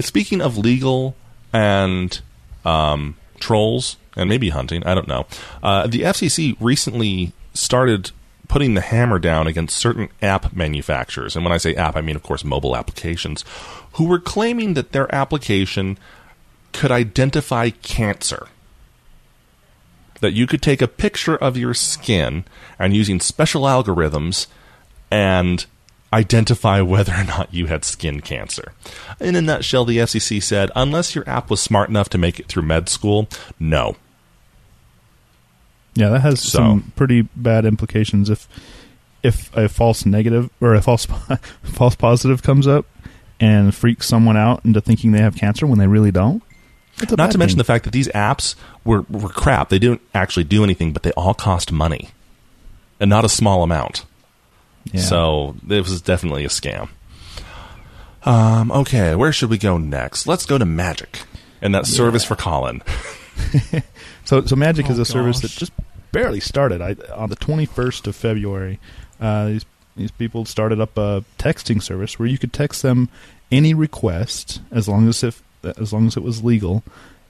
Speaking of legal and um, trolls and maybe hunting, I don't know. Uh, the FCC recently started putting the hammer down against certain app manufacturers, and when I say app, I mean, of course, mobile applications, who were claiming that their application could identify cancer. That you could take a picture of your skin and using special algorithms and identify whether or not you had skin cancer. In a nutshell, the FCC said unless your app was smart enough to make it through med school, no. Yeah, that has So- some pretty bad implications if if a false negative or a false false positive comes up and freaks someone out into thinking they have cancer when they really don't. That's a Not to mention thing. the fact that these apps were, were crap. They didn't actually do anything, but they all cost money. And not a small amount. Yeah. So it was definitely a scam. Um, okay, where should we go next? Let's go to Magic and that service for Colin. So, so Magic is Oh, a service that just barely started. I, on the 21st of February, uh, these these people started up a texting service where you could text them any request as long as if as long as it was legal,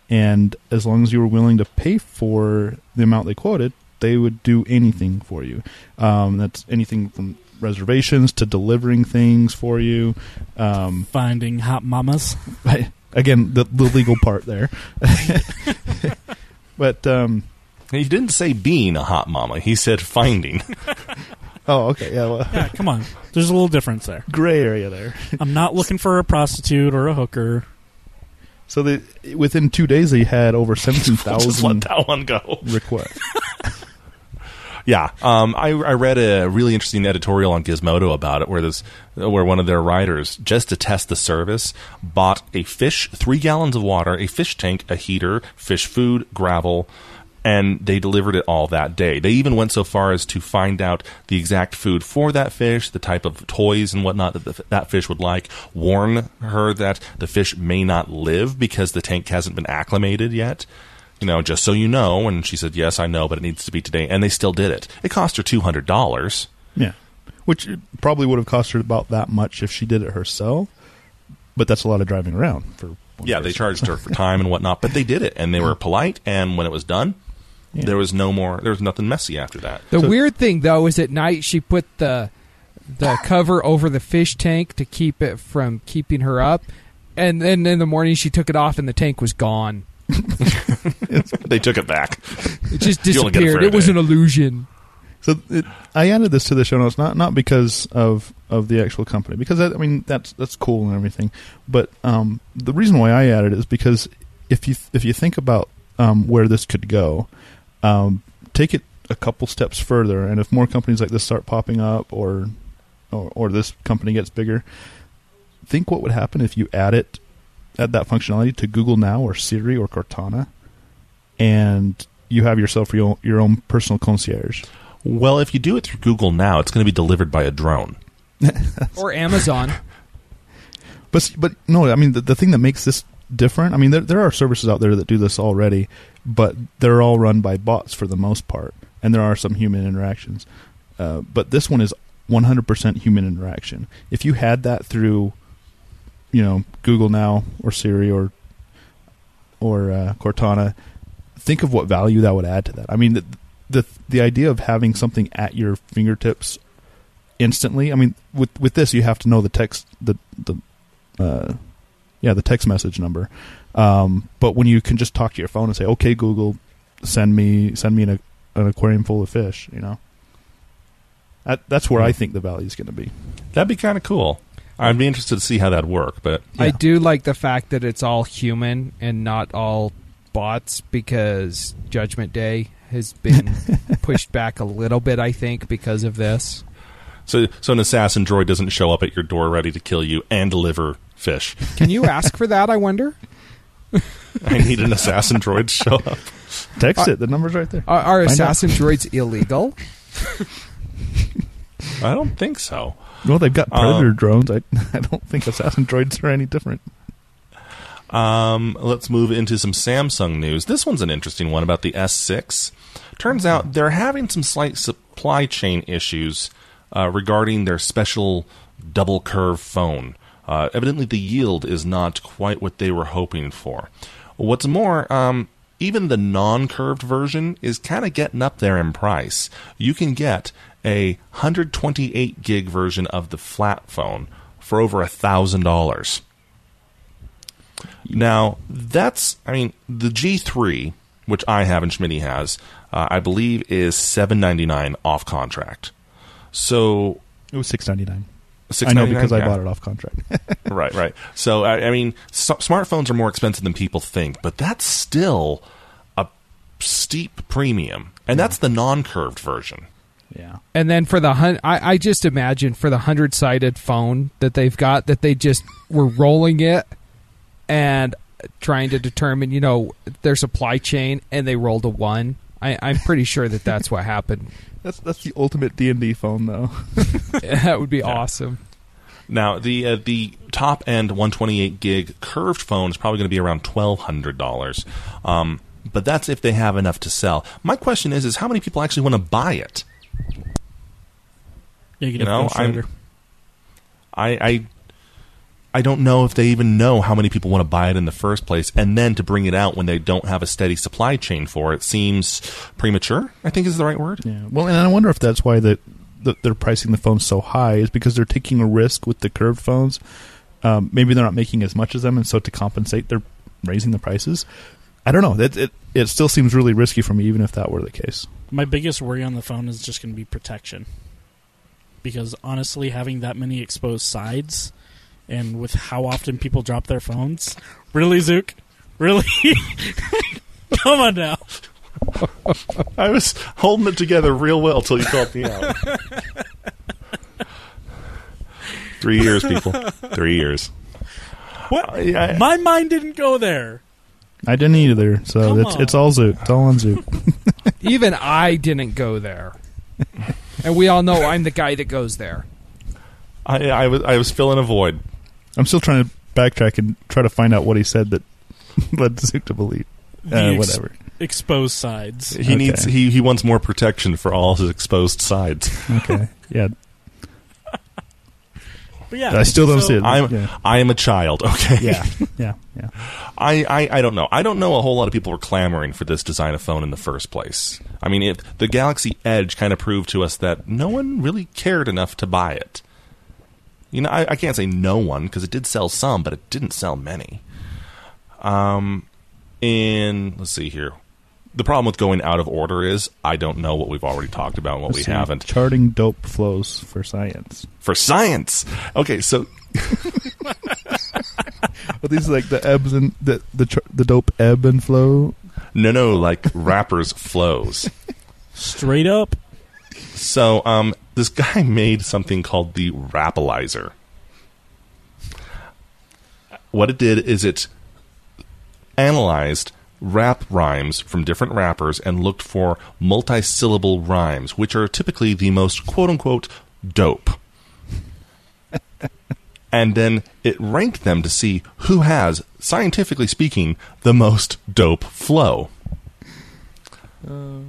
and as long as you were willing to pay for the amount they quoted, they would do anything for you. Um, that's anything from reservations to delivering things for you. Um, Finding hot mamas. again, the, the legal part there. but um, He didn't say being a hot mama. He said finding. oh, okay, yeah, well, Yeah, come on. There's a little difference there. gray area there. I'm not looking for a prostitute or a hooker. So they, within two days, they had over seventeen Just let thousand that one go. requests. Yeah, um, I, I read a really interesting editorial on Gizmodo about it, where this, where one of their writers, just to test the service, bought a fish, three gallons of water, a fish tank, a heater, fish food, gravel, and they delivered it all that day. They even went so far as to find out the exact food for that fish, the type of toys and whatnot that the, that fish would like, warn her that the fish may not live because the tank hasn't been acclimated yet you know, just so you know. And she said, yes, I know, but it needs to be today. And they still did it. It cost her $200. Yeah, which probably would have cost her about that much if she did it herself. But that's a lot of driving around for. Yeah, they charged her for time and whatnot, but they did it. And they were polite. And when it was done, Yeah. there was no more, there was nothing messy after that. The So- weird thing though is at night she put the the cover over the fish tank to keep it from keeping her up, and then in the morning she took it off and the tank was gone. they took it back. It just You only get it disappeared. It was an illusion. So it, I added this to the show notes not not because of of the actual company because that, I mean that's that's cool and everything, but um, the reason why I added it is because if you if you think about um, where this could go, um, take it a couple steps further, and if more companies like this start popping up, or or, or this company gets bigger, think what would happen if you add it add that functionality to Google Now or Siri or Cortana, and you have yourself your own, your own personal concierge. Well, if you do it through Google now, it's going to be delivered by a drone. Or Amazon. But but no, I mean the, the thing that makes this different. I mean there there are services out there that do this already, but they're all run by bots for the most part, and there are some human interactions. Uh, but this one is 100% human interaction. If you had that through, you know, Google Now or Siri or or uh, Cortana, think of what value that would add to that. I mean the the the idea of having something at your fingertips instantly. I mean, with with this, you have to know the text the the uh, yeah the text message number. Um, but when you can just talk to your phone and say, "Okay, Google, send me send me an, an aquarium full of fish," you know, that, that's where I think the value is going to be. That'd be kind of cool. I'd be interested to see how that'd work, but I do like the fact that it's all human and not all bots because Judgment Day has been pushed back a little bit, I think, because of this. So so an assassin droid doesn't show up at your door ready to kill you and deliver fish. Can you ask for that, I wonder? I need an assassin droid to show up. Text it. The number's right there. Are, are Find out. assassin droids illegal? I don't think so. Well, they've got predator Um, drones. I I don't think assassin droids are any different. Um, let's move into some Samsung news. This one's an interesting one about the S6. Turns out they're having some slight supply chain issues uh, regarding their special double curve phone. Uh, evidently, the yield is not quite what they were hoping for. What's more, um, even the non curved version is kind of getting up there in price. You can get a 128 gig version of the flat phone for over a thousand dollars. Now, that's, I mean, the G3, which I have and Schmitty has, uh, I believe is seven ninety nine off contract. So, It was six ninety nine. six I know ninety nine. because I bought it off contract. right, right. So, I, I mean, s smartphones are more expensive than people think, but that's still a steep premium, and that's the non curved version. yeah. And then for the hun- I, I just imagine for the hundred sided phone that they've got that they just were rolling it and trying to determine you know their supply chain and they rolled a one. I, I'm pretty sure that that's what happened. That's that's the ultimate D and D phone, though. that would be awesome. Now, the uh, the top end 128 gig curved phone is probably going to be around twelve hundred dollars, um, but that's if they have enough to sell. My question is, is how many people actually want to buy it? Negative You know, Ghost I'm- I, I I don't know if they even know how many people want to buy it in the first place, and then to bring it out when they don't have a steady supply chain for it seems premature. I think is the right word. Yeah. Well, and I wonder if that's why that the, they're pricing the phones so high is because they're taking a risk with the curved phones. Um, maybe they're not making as much as them, and so to compensate, they're raising the prices. I don't know. That it it still seems really risky for me, even if that were the case. My biggest worry on the phone is just going to be protection. Because honestly, having that many exposed sides, and with how often people drop their phones, really, Zook, really, come on now. I was holding it together real well till you called me out. Three years, people. Three years. What? Uh, I- I- My mind didn't go there. I didn't either, so Come it's on. it's all Zook. It's all on Zook. Even I didn't go there, and we all know I'm the guy that goes there. I, I was I was filling a void. I'm still trying to backtrack and try to find out what he said that led Zook to believe. The Uh, ex- whatever. Exposed sides. He Okay. needs he he wants more protection for all his exposed sides. Okay. Yeah. But yeah, I still don't so- see it. I'm yeah. I am a child. Okay. Yeah. Yeah. Yeah. I, I, I don't know. I don't know a whole lot of people were clamoring for this design of phone in the first place. I mean, it, the Galaxy Edge kind of proved to us that no one really cared enough to buy it. You know, I, I can't say no one because it did sell some, but it didn't sell many. Um, and let's see here. The problem with going out of order is I don't know what we've already talked about and what we Let's see. haven't. Charting dope flows for science. For science. Okay, so But these like the ebbs and the the char- the dope ebb and flow. no, no, like rappers flows. straight up. So, um, this guy made something called the Rappalizer. What it did is it analyzed rap rhymes from different rappers and looked for multi-syllable rhymes, which are typically the most quote unquote dope. and then it ranked them to see who has, scientifically speaking, the most dope flow. Uh,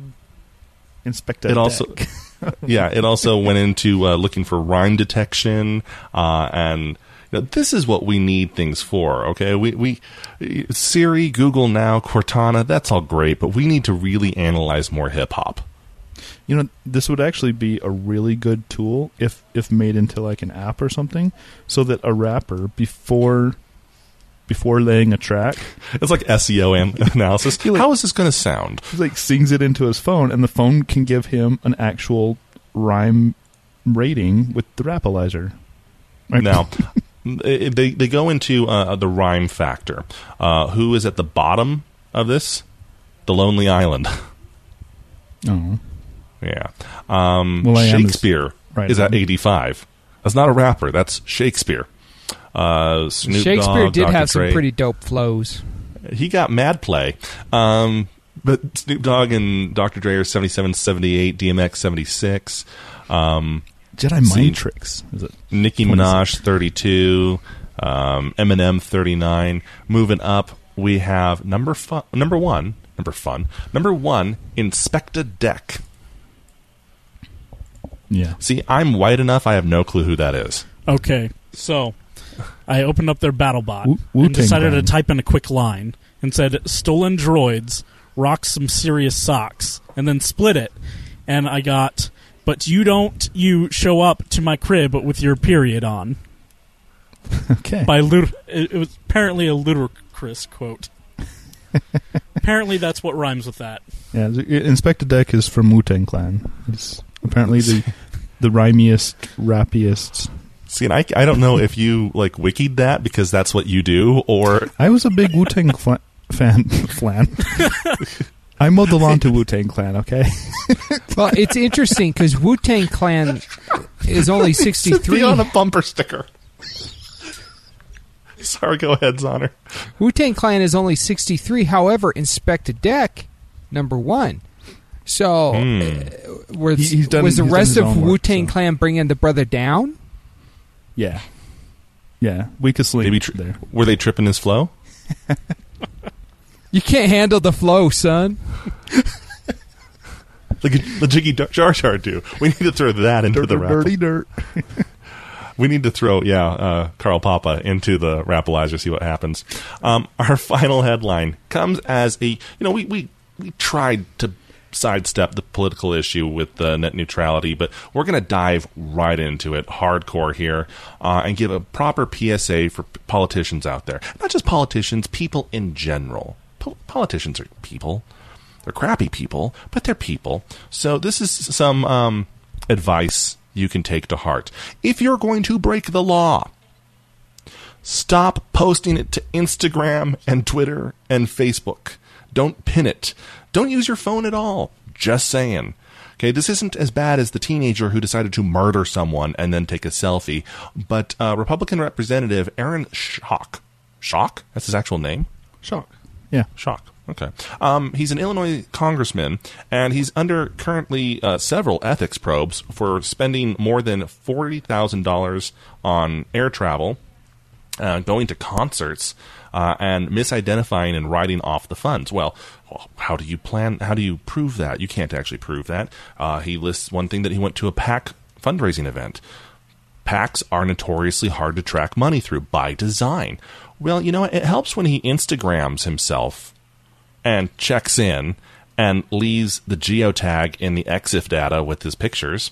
Inspectah. It also- Deck. yeah, it also went into uh, looking for rhyme detection, uh, and this is what we need things for. Okay, we we Siri, Google now, Cortana, that's all great, but we need to really analyze more hip hop. You know, this would actually be a really good tool if if made into like an app or something, so that a rapper before before laying a track, It's like SEO an- analysis. Like- How is this going to sound? he like sings it into his phone, and the phone can give him an actual rhyme rating with the Rappalizer. Right? Now, they they go into uh, the rhyme factor. Uh, who is at the bottom of this? The Lonely Island. oh, Yeah. Um, I Am is- Shakespeare right. is at 85. That's not a rapper. That's Shakespeare. Uh, Snoop Shakespeare Dogg, did Dr. have some pretty dope flows. He got mad play. Um, but Snoop Dogg and Dr. Dre are 77, 78, DMX 76. Um, Jedi mind See. tricks. Is it? Nicki 26. Minaj 32, um, Eminem 39. Moving up, we have number fu- number one, number fun, number one, Inspectah Deck. Yeah. See, I'm white enough. I have no clue who that is. Okay, so I opened up their BattleBot Wu- and Wu-Tang decided Clan. to type in a quick line and said "stolen droids rock some serious socks," and then split it, and I got. But you don't. You show up to my crib with your period on. Okay. By Lud- it, it was apparently a Ludacris quote. apparently, that's what rhymes with that. Yeah, the- uh, Inspectah Deck is from Wu Tang Clan. He's apparently the the rhymiest, rappiest. See, and I, I don't know if you like wikied that because that's what you do, or I was a big Wu Tang fla- fan. Flan. I mowed the lawn to Wu Tang Clan. Okay. Well, it's interesting because Wu Tang Clan is only sixty three on a bumper sticker. Sorry, go ahead, Zonner. Wu Tang Clan is only 63. However, Inspectah Deck, number one. So, Hmm. uh, was, He- done- was the rest of own Wu Tang so. Clan bringing the brother down? Yeah. Yeah. Weakest link Maybe tr- there. were they tripping his flow? You can't handle the flow, son. Like the Jiggy Dar- Jar Jar do. We need to throw that into the rap. dirty dirt. We need to throw, yeah, uh, Carl Papa into the Rappalizer, see what happens. Um, our final headline comes as a, you know, we, we, we tried to sidestep the political issue with uh, net neutrality, but we're going to dive right into it, hardcore here, uh, and give a proper PSA for p- politicians out there. Not just politicians, people in general. Po- politicians are people. They're crappy people, but they're people. So this is some um, advice you can take to heart. If you're going to break the law, stop posting it to Instagram and Twitter and Facebook. Don't pin it. Don't use your phone at all. Just saying. Okay, this isn't as bad as the teenager who decided to murder someone and then take a selfie, but uh, Republican Representative Aaron Schock, Schock? That's his actual name? Shock. Yeah. Shock. Okay. Um, he's an Illinois congressman, and he's under currently uh, several ethics probes for spending more than forty thousand dollars on air travel, uh, going to concerts, uh, and misidentifying and writing off the funds. Well, how do you plan? How do you prove that? You can't actually prove that. Uh, he lists one thing that he went to a PAC fundraising event. PACs are notoriously hard to track money through by design. Well, you know, it helps when he Instagrams himself and checks in and leaves the geotag in the EXIF data with his pictures.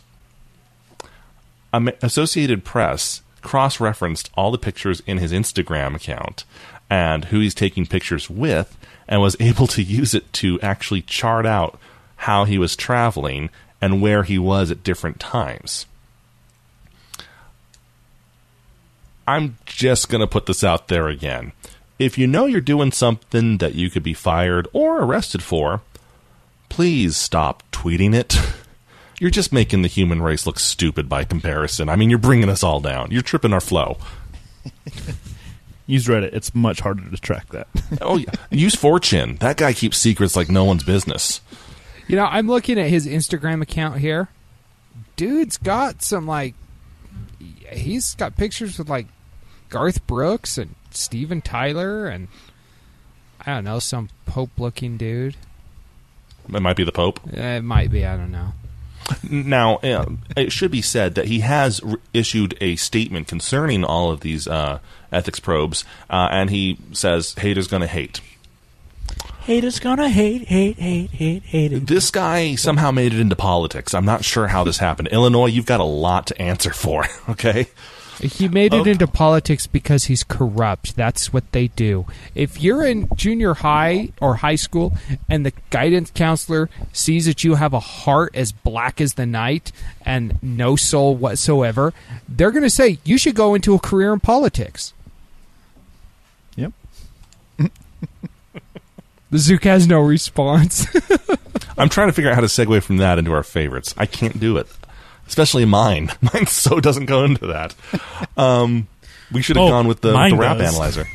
Associated Press cross referenced all the pictures in his Instagram account and who he's taking pictures with and was able to use it to actually chart out how he was traveling and where he was at different times. I'm just going to put this out there again. If you know you're doing something that you could be fired or arrested for, please stop tweeting it. You're just making the human race look stupid by comparison. I mean, you're bringing us all down. You're tripping our flow. Use Reddit. It's much harder to track that. Oh, yeah. use 4chan. That guy keeps secrets like no one's business. You know, I'm looking at his Instagram account here. Dude's got some, like, he's got pictures with, like, Garth Brooks and Steven Tyler and, I don't know, some Pope looking dude. It might be the Pope. It might be, I don't know. Now, uh, it should be said that he has r- issued a statement concerning all of these uh, ethics probes, uh, and he says haters gonna hate. Haters gonna hate, hate, hate, hate, hate it. This guy somehow made it into politics. I'm not sure how this happened. Illinois, you've got a lot to answer for. Okay, He made it into politics because he's corrupt. That's what they do. If you're in junior high or high school and the guidance counselor sees that you have a heart as black as the night and no soul whatsoever, they're going to say you should go into a career in politics. yep. The Zook has no response. I'm trying to figure out how to segue from that into our favorites. I can't do it, especially mine. Mine so doesn't go into that. Um, we should have Oh, gone with the, the rap does. analyzer.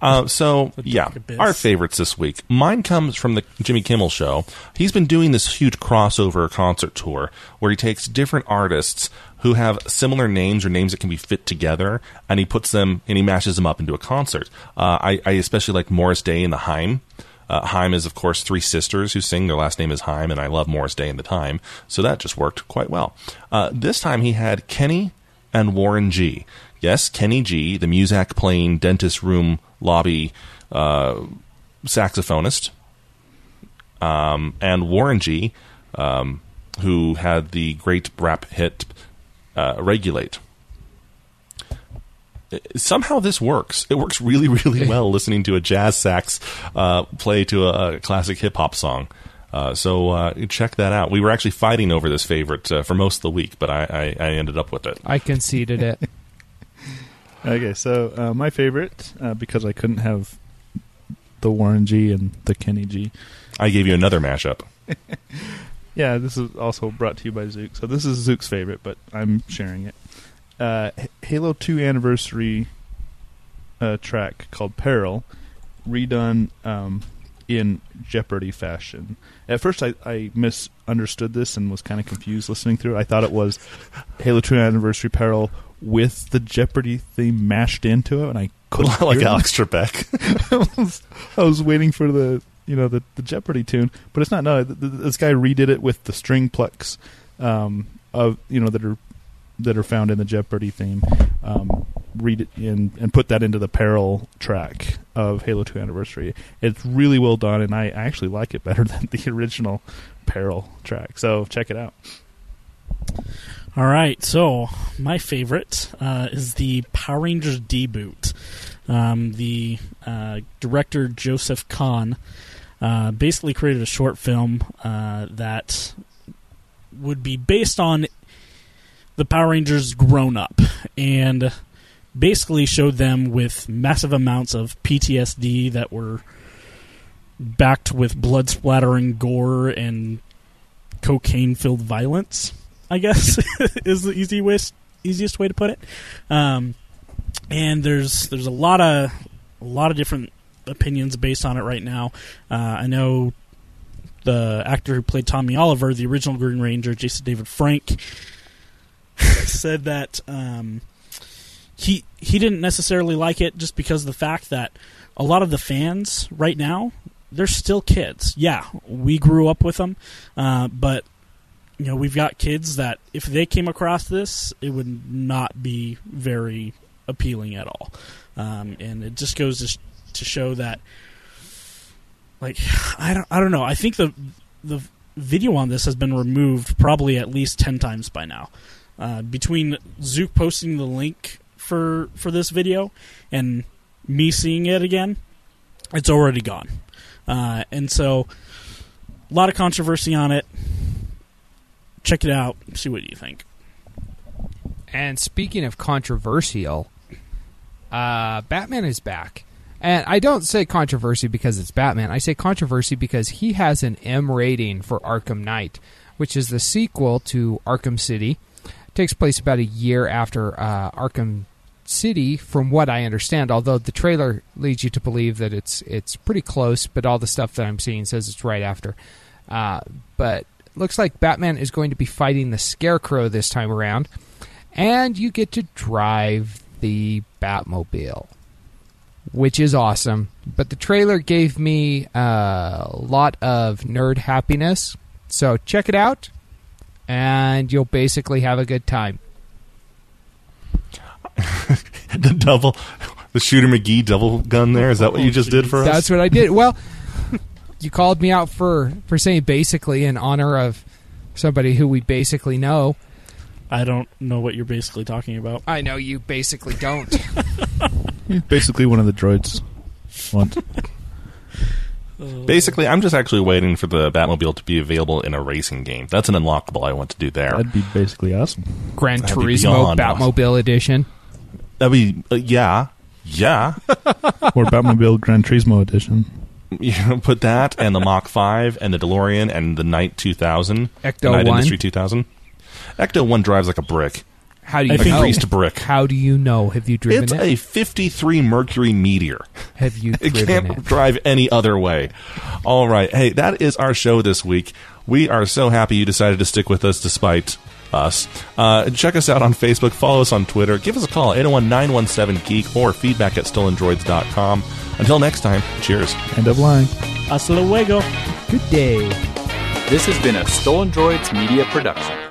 Uh, so yeah, Abyss. our favorites this week. Mine comes from the Jimmy Kimmel Show. He's been doing this huge crossover concert tour where he takes different artists who have similar names or names that can be fit together, and he puts them and he mashes them up into a concert. Uh, I, I especially like Morris Day and the Haim. Uh, Haim is, of course, three sisters who sing. Their last name is Haim, and I love Morris Day and the Time, so that just worked quite well. Uh, this time he had Kenny and Warren G. Yes, Kenny G, the Muzak playing dentist room lobby uh, saxophonist, um, and Warren G, um, who had the great rap hit uh, "Regulate." Uh, Somehow this works. It works really, really well listening to a jazz sax uh, play to a, a classic hip hop song. Uh, so uh, check that out. We were actually fighting over this favorite uh, for most of the week, but I, I, I ended up with it. I conceded it. Okay, so uh, my favorite, uh, because I couldn't have the Warren G and the Kenny G. I gave you another mashup. Yeah, this is also brought to you by Zook. So this is Zook's favorite, but I'm sharing it. Uh, Halo 2 anniversary uh, track called Peril, redone um, in Jeopardy fashion. At first, I, I misunderstood this and was kind of confused listening through it. I thought it was Halo 2 anniversary Peril with the Jeopardy theme mashed into it, and I couldn't like. Alex Trebek. I was, I was waiting for the you know the, the Jeopardy tune, but it's not. No, th- th- this guy redid it with the string plucks um, of you know that are that are found in the Jeopardy theme. Um, read it in and put that into the Peril track of Halo Two Anniversary. It's really well done, and I, I actually like it better than the original Peril track. So check it out. All right, so my favorite uh, is the Power Rangers deboot. Um, the uh, director Joseph Kahn uh, basically created a short film uh, that would be based on the Power Rangers grown up and basically showed them with massive amounts of PTSD that were backed with blood splattering gore and cocaine filled violence. I guess is the easy way, easiest way to put it. Um, and there's there's a lot of a lot of different opinions based on it right now. Uh, I know the actor who played Tommy Oliver, the original Green Ranger, Jason David Frank, said that um, he he didn't necessarily like it just because of the fact that a lot of the fans right now they're still kids. Yeah, we grew up with them, uh, but you know we've got kids that if they came across this, it would not be very appealing at all. Um, and it just goes to, sh- to show that, like, I don't, I don't know. I think the the video on this has been removed probably at least ten times by now. Uh, between Zook posting the link for for this video and me seeing it again, it's already gone. Uh, and so, a lot of controversy on it. Check it out. See what you think. And speaking of controversial, uh, Batman is back. And I don't say controversy because it's Batman. I say controversy because he has an M rating for Arkham Knight, which is the sequel to Arkham City. Takes place about a year after uh, Arkham City, from what I understand. Although the trailer leads you to believe that it's it's pretty close, but all the stuff that I'm seeing says it's right after. Uh, but looks like Batman is going to be fighting the Scarecrow this time around, and you get to drive the Batmobile, which is awesome. But the trailer gave me a lot of nerd happiness, so check it out, and you'll basically have a good time. the double, the shooter McGee double gun. There is that what you just did for us? That's what I did. Well, you called me out for for saying basically in honor of somebody who we basically know. I don't know what you're basically talking about. I know you basically don't. Basically, one of the droids. Want. Basically, I'm just actually waiting for the Batmobile to be available in a racing game. That's an unlockable I want to do there. That'd be basically awesome. Gran That'd be Turismo beyond Batmobile Edition. That'd be uh, yeah, yeah. Or Batmobile Gran Turismo edition. you know, put that and the Mach Five and the DeLorean and the Knight 2000, Ecto the Knight One. Industry 2000. Ecto One drives like a brick. How do you I know? greased brick. How do you know? Have you driven It's it? a 53 Mercury Meteor. Have you It driven can't it? drive any other way. All right. Hey, that is our show this week. We are so happy you decided to stick with us despite us. Uh, check us out on Facebook. Follow us on Twitter. Give us a call, 801-917-GEEK or feedback at stolendroids.com. Until next time, cheers. End of line. Hasta luego. Good day. This has been a Stolen Droids Media Production.